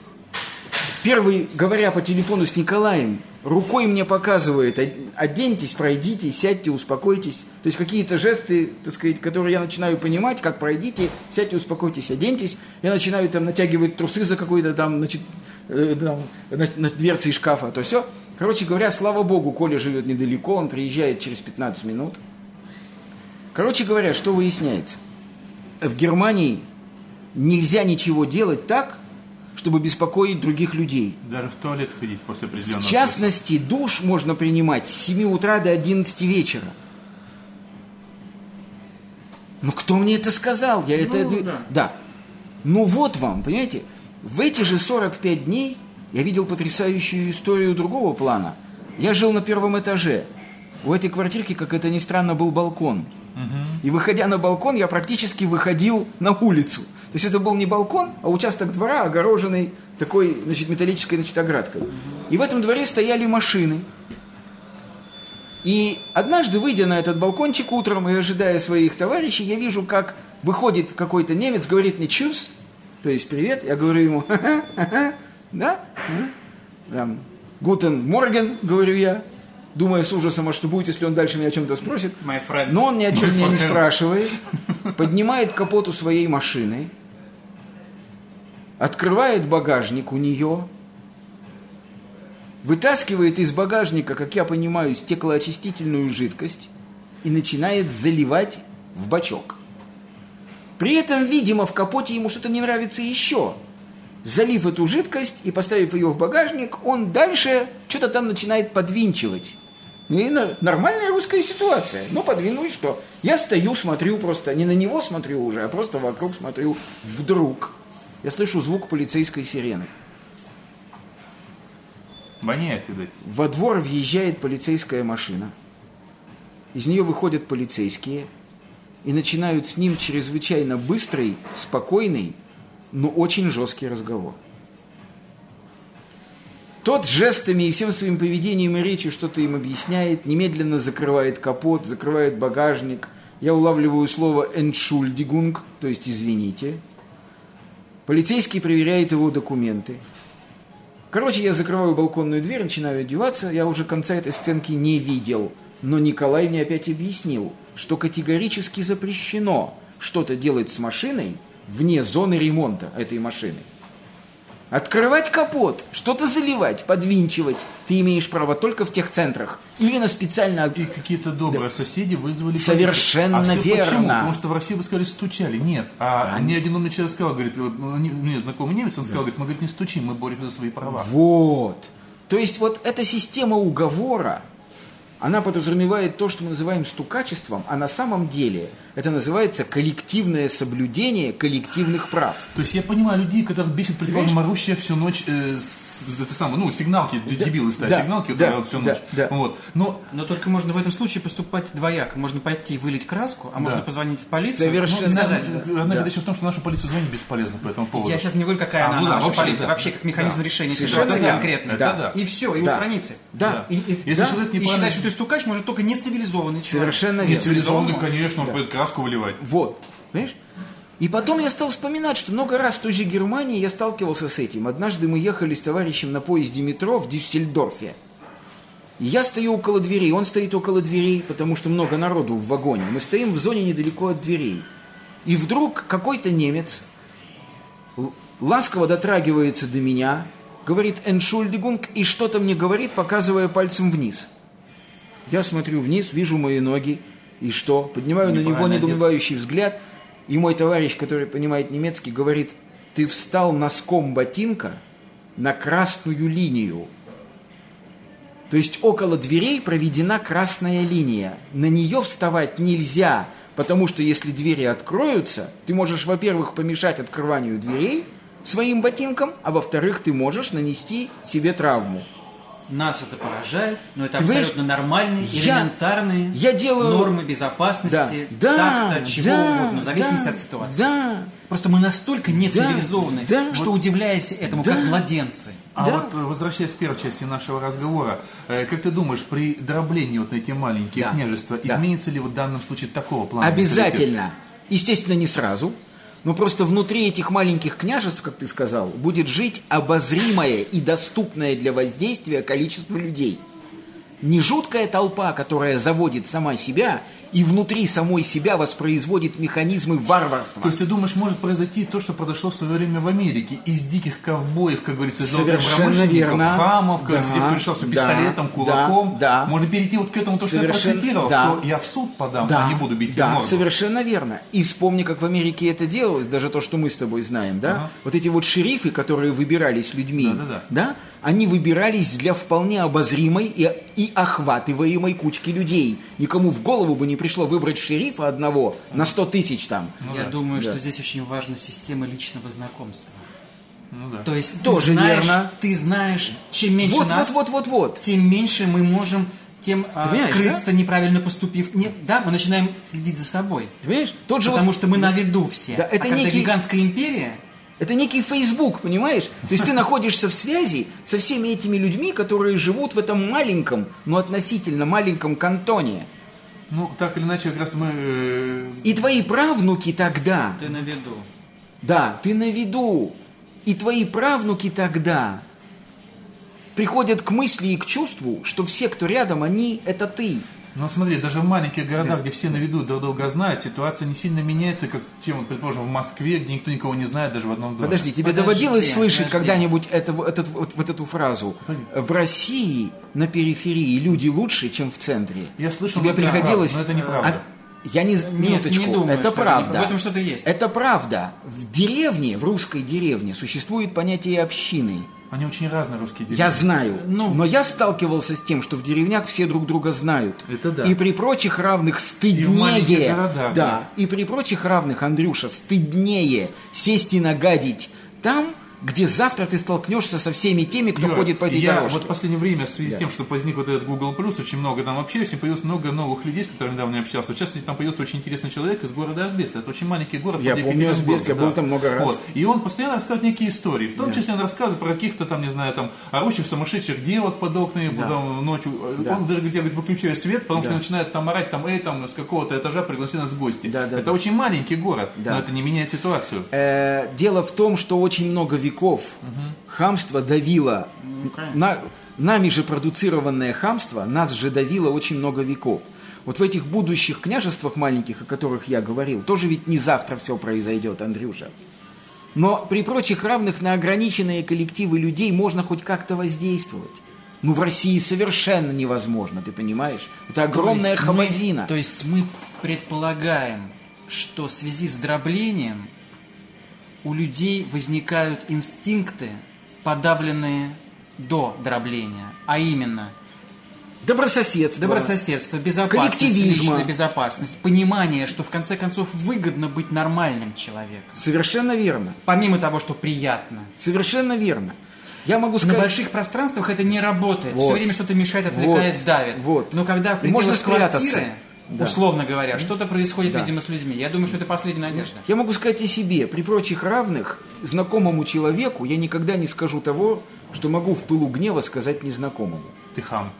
Первый, говоря по телефону с Николаем, рукой мне показывает, «Од- оденьтесь, пройдите, сядьте, успокойтесь. То есть какие-то жесты, так сказать, которые я начинаю понимать, как пройдите, сядьте, успокойтесь, оденьтесь. Я начинаю там натягивать трусы за какой-то там, значит, э, там, на, на дверцы шкафа, то все. Короче говоря, слава богу, Коля живет недалеко, он приезжает через 15 минут. Короче говоря, что выясняется? В Германии нельзя ничего делать так, чтобы беспокоить других людей. Даже в туалет ходить после определенного... В частности, душ можно принимать с 7 утра до 11 вечера. Ну, кто мне это сказал? Я это... да. Ну, вот вам, понимаете? В эти же 45 дней я видел потрясающую историю другого плана. Я жил на первом этаже. У этой квартирки, как это ни странно, был балкон. И выходя на балкон, я практически выходил на улицу. То есть это был не балкон, а участок двора, огороженный такой значит, металлической значит, оградкой. И в этом дворе стояли машины. И однажды, выйдя на этот балкончик утром и ожидая своих товарищей, я вижу, как выходит какой-то немец, говорит мне «чус», то есть «привет». Я говорю ему «ха-ха, ха-ха, да?» М? Там, «Guten Morgen», говорю я, думая с ужасом, а что будет, если он дальше меня о чем-то спросит. Но он ни о чем меня не спрашивает, поднимает капот у своей машины, открывает багажник у нее, вытаскивает из багажника, как я понимаю, стеклоочистительную жидкость и начинает заливать в бачок. При этом, видимо, в капоте ему что-то не нравится еще. Залив эту жидкость и поставив ее в багажник, он дальше что-то там начинает подвинчивать. Ну и на- нормальная русская ситуация. Ну, подвинул и что? Я стою, смотрю просто, не на него смотрю уже, а просто вокруг смотрю. Вдруг я слышу звук полицейской сирены. Воняет, видать. Во двор въезжает полицейская машина. Из нее выходят полицейские и начинают с ним чрезвычайно быстрый, спокойный, но очень жесткий разговор. Тот жестами и всем своим поведением и речью что-то им объясняет, немедленно закрывает капот, закрывает багажник. Я улавливаю слово «entschuldigung», то есть «извините». Полицейский проверяет его документы. Короче, я закрываю балконную дверь, начинаю одеваться. Я уже конца этой сценки не видел. Но Николай мне опять объяснил, что категорически запрещено что-то делать с машиной вне зоны ремонта этой машины. Открывать капот, что-то заливать, подвинчивать ты имеешь право только в тех центрах. Или на специально... И какие-то добрые соседи вызвали Совершенно полицию. А верно. Почему? Потому что в России, вы сказали, стучали. Нет. А ни один умный человек сказал, говорит, вот, ну, не- мне знакомый немец, он сказал, говорит, мы говорит, не стучим, мы боремся за свои права. Вот. То есть вот эта система уговора, она подразумевает то, что мы называем стукачеством, а на самом деле это называется коллективное соблюдение коллективных прав. То есть я понимаю людей, которых бесит, предположим, орущая всю ночь э, с- это самое, ну, сигналки, дебилы ставят да, сигналки вот да, вот всю да, ночь. да. Вот. Но Но только можно в этом случае поступать двояко. Можно пойти вылить краску, а можно позвонить в полицию. Совершенно ну, сказать, Одна да. беда еще в том, что нашу полицию звонить бесполезно по этому поводу. Я сейчас не говорю, какая А, она, ну да, наша вообще, полиция. да. Вообще, как механизм Да. решения Совершенно ситуации верно. конкретно. Это да. И все, и Да. устраниться. Да. И, и- Если да, человек и неправильно- считать, что ты стукач, может только нецивилизованный человек. Совершенно Не верно. цивилизованный, конечно, он будет краску выливать. Вот, понимаешь? И потом я стал вспоминать, что много раз в той же Германии я сталкивался с этим. Однажды мы ехали с товарищем на поезде метро в Дюссельдорфе. И я стою около дверей, он стоит около дверей, потому что много народу в вагоне. Мы стоим в зоне недалеко от дверей. И вдруг какой-то немец ласково дотрагивается до меня, говорит «Эншульдигунг» и что-то мне говорит, показывая пальцем вниз. Я смотрю вниз, вижу мои ноги, и что? Поднимаю на него недоумевающий взгляд, и мой товарищ, который понимает немецкий, говорит, ты встал носком ботинка на красную линию. То есть около дверей проведена красная линия. На нее вставать нельзя, потому что если двери откроются, ты можешь, во-первых, помешать открыванию дверей своим ботинком, а во-вторых, ты можешь нанести себе травму. Нас это поражает, но это Ты абсолютно нормальные, я- элементарные я делаю- нормы безопасности, Да, такта, чего да, угодно, в зависимости да, от ситуации. Да, Просто мы настолько нецивилизованы, да. что удивляясь этому, Да. как младенцы. А Да. вот э, возвращаясь к первой части нашего разговора, э, как ты думаешь, при дроблении вот на эти маленькие Да. княжества Да. изменится ли в данном случае такого плана? Обязательно. Естественно, не сразу. Но просто внутри этих маленьких княжеств, как ты сказал, будет жить обозримое и доступное для воздействия количество людей. Не жуткая толпа, которая заводит сама себя и внутри самой себя воспроизводит механизмы варварства. То есть ты думаешь, может произойти то, что произошло в свое время в Америке? Из диких ковбоев, как говорится, из Совершенно верно. хамов, как Да, говорится, тех пришел с да, пистолетом, кулаком. да, да. Можно перейти вот к этому, то, что я процитировал, да. что я в суд подам, Да, а не буду бить да, совершенно верно. И вспомни, как в Америке это делалось, даже то, что мы с тобой знаем, да? Ага. Вот эти вот шерифы, которые выбирались людьми, Да-да-да. да? Они выбирались для вполне обозримой и, и охватываемой кучки людей. Никому в голову бы не пришло выбрать шерифа одного на 100 тысяч там. Я думаю, Да. что здесь очень важна система личного знакомства. Ну да. То есть Тоже ты знаешь, верно. ты знаешь, чем меньше Вот, нас, вот, вот, вот, вот. тем меньше мы можем тем а, понимаешь, скрыться, неправильно поступив. Нет, да, мы начинаем следить за собой. Ты понимаешь? Тот же Потому вот- что мы на виду все. Да, это а когда некий- гигантская империя, Это некий Facebook, понимаешь? То есть ты находишься в связи со всеми этими людьми, которые живут в этом маленьком, но относительно маленьком кантоне. Ну, так или иначе, как раз мы... э, И твои правнуки тогда, ты на виду. да, ты на виду, и твои правнуки тогда приходят к мысли и к чувству, что все, кто рядом, они – это ты. Ну смотри, даже в маленьких городах, где все на виду друг друга знают, ситуация не сильно меняется, как чем, вот, предположим, в Москве, где никто никого не знает даже в одном доме. Подожди, тебе Подожди, доводилось слышать подожди. когда-нибудь это, этот, вот, вот эту фразу? В России на периферии люди лучше, чем в центре. Я слышал, тебе но это приходилось... неправда, но это неправда. А- Я не, минуточку, не думаю, это что это правда. не- в этом что-то есть. Это правда. В деревне, в русской деревне, существует понятие общины. Они очень разные русские дети. Я знаю, Ну. но я сталкивался с тем, что в деревнях все друг друга знают. Это да. И при прочих равных стыднее. маленьких городах, да. да. И при прочих равных, Андрюша, стыднее сесть и нагадить там, где завтра ты столкнешься со всеми теми, кто Юра, ходит по этой я дорожке. вот в последнее время в связи Да. с тем, что возник вот этот Google Plus, очень много там общаюсь, и появилось много новых людей, с которыми недавно я общался. В частности, там появился очень интересный человек из города Асбест. Это очень маленький город. Я помню Асбест, я был там много раз. Вот. И он постоянно рассказывает некие истории. В том числе он рассказывает про каких-то там, не знаю, там, орущих сумасшедших девок под окнами, потом ночью. Да. Он даже говорит, я говорит, выключаю свет, потому Да. что начинает там орать, там, эй, там, с какого-то этажа пригласи нас в гости. Да, да, это да. очень маленький город, Да. но это не меняет ситуацию. Э, дело в том, что очень много веков хамство давило. на- нами же продуцированное хамство нас же давило очень много веков. Вот в этих будущих княжествах маленьких, о которых я говорил, тоже ведь не завтра все произойдет, Андрюша. Но при прочих равных на ограниченные коллективы людей можно хоть как-то воздействовать. Ну, в России совершенно невозможно, ты понимаешь? Это огромная То есть мы- хамазина. то есть мы предполагаем, что в связи с дроблением у людей возникают инстинкты, подавленные до дробления, а именно Добрососедство. Добрососедство, безопасность, Коллективизма. личная безопасность, понимание, что в конце концов выгодно быть нормальным человеком. Совершенно верно. Помимо того, что приятно. Совершенно верно. Я могу На сказать... больших пространствах это не работает. Вот. Все время что-то мешает, отвлекает, Вот. давит. Вот. Но когда в И можно пределах квартиры, спрятаться. Да. условно говоря, что-то происходит, Да. видимо, с людьми. Я думаю, что это последняя надежда. Я могу сказать о себе. При прочих равных, знакомому человеку я никогда не скажу того, что могу в пылу гнева сказать незнакомому. Ты хам.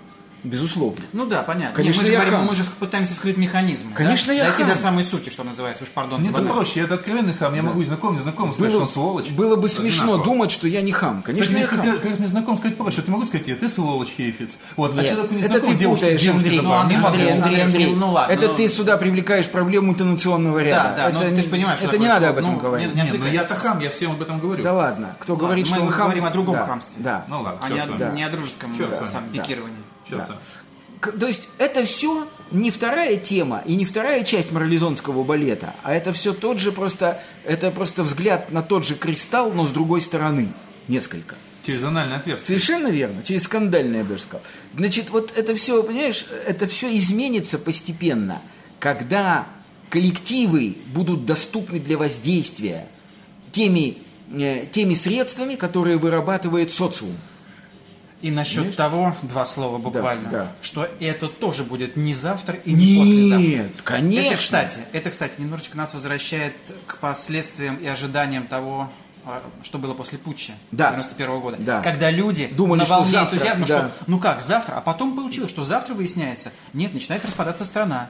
Безусловно. Ну да, понятно. Конечно, Нет, мы, же говорим, хам. мы же пытаемся скрыть механизмы. да? Конечно, я Дойти хам. до самой сути, что называется. Уж пардон за это проще, это откровенный хам. Я могу и знакомым, незнакомым сказать, что он сволочь. было бы Это смешно одинаково. думать, что я не хам. Кстати, Конечно, мне я как, хам. как мне знаком сказать проще. Ты могу сказать, тебе, ты сволочь, хейфиц. Вот, а Нет, человеку это незнакомый ты девушке, путаешь, Андрей. Ну, Не Андрей, могу. Андрей, Андрей, ну ладно, это ну- ты сюда привлекаешь проблему интонационного ряда. Да, да, это, но ты же понимаешь, это не надо об этом Ну, говорить. не- Нет, ну отвлекайся. я-то хам, я всем об этом говорю. Да ладно, кто говорит, мы что вы хам... говорим о другом да, хамстве. Да. Ну ладно, А не, о-. Да. не дружеском э, Да. пикировании. Чё Да. То есть это все не вторая тема и не вторая часть марлезонского балета, а это все тот же просто, это просто взгляд на тот же кристалл, но с другой стороны несколько. Через анальное отверстие. Совершенно верно, через скандальное, я бы даже сказал. Значит, вот это все, понимаешь, это все изменится постепенно, когда коллективы будут доступны для воздействия теми, э, теми средствами, которые вырабатывает социум. И насчет того, два слова буквально, да. что это тоже будет не завтра и не послезавтра. Нет, конечно. Это, кстати, это, кстати, немножечко нас возвращает к последствиям и ожиданиям того, а, что было после путча Да. 91 года. Да. Когда люди Думали, на волне завтра, энтузиазма, да. что ну как, завтра, а потом получилось, что завтра выясняется, нет, начинает распадаться страна,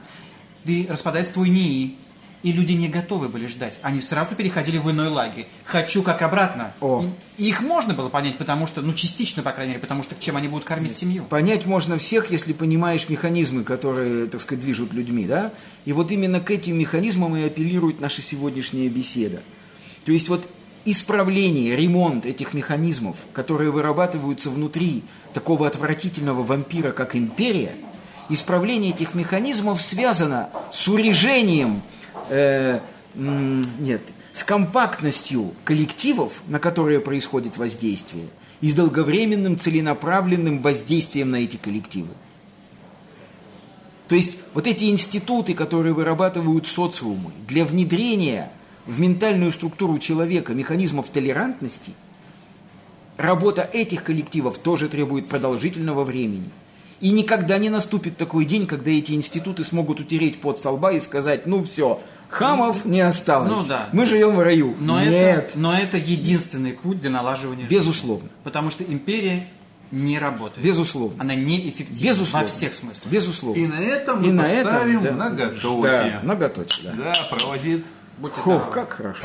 и распадается твой НИИ, и люди не готовы были ждать. Они сразу переходили в иной лагерь. Хочу как обратно. О. И их можно было понять, потому что, ну, частично, по крайней мере, потому что чем они будут кормить семью. Понять можно всех, если понимаешь механизмы, которые, так сказать, движут людьми, да? И вот именно к этим механизмам и апеллирует наша сегодняшняя беседа. То есть вот исправление, ремонт этих механизмов, которые вырабатываются внутри такого отвратительного вампира, как империя, исправление этих механизмов связано с урежением, э, нет, с компактностью коллективов, на которые происходит воздействие, и с долговременным целенаправленным воздействием на эти коллективы. То есть вот эти институты, которые вырабатывают социумы для внедрения в ментальную структуру человека механизмов толерантности, работа этих коллективов тоже требует продолжительного времени. И никогда не наступит такой день, когда эти институты смогут утереть под со лба и сказать, ну все, хамов не осталось, Ну да. мы живем в раю. Но Нет, это, но это единственный путь для налаживания жизни. безусловно, Потому что империя не работает. безусловно, Она неэффективна безусловно. во всех смыслах. безусловно. И на этом мы И на этом, да, многоточие. Да, многоточие, да. Да, провозит. Будьте Фух, как хорошо.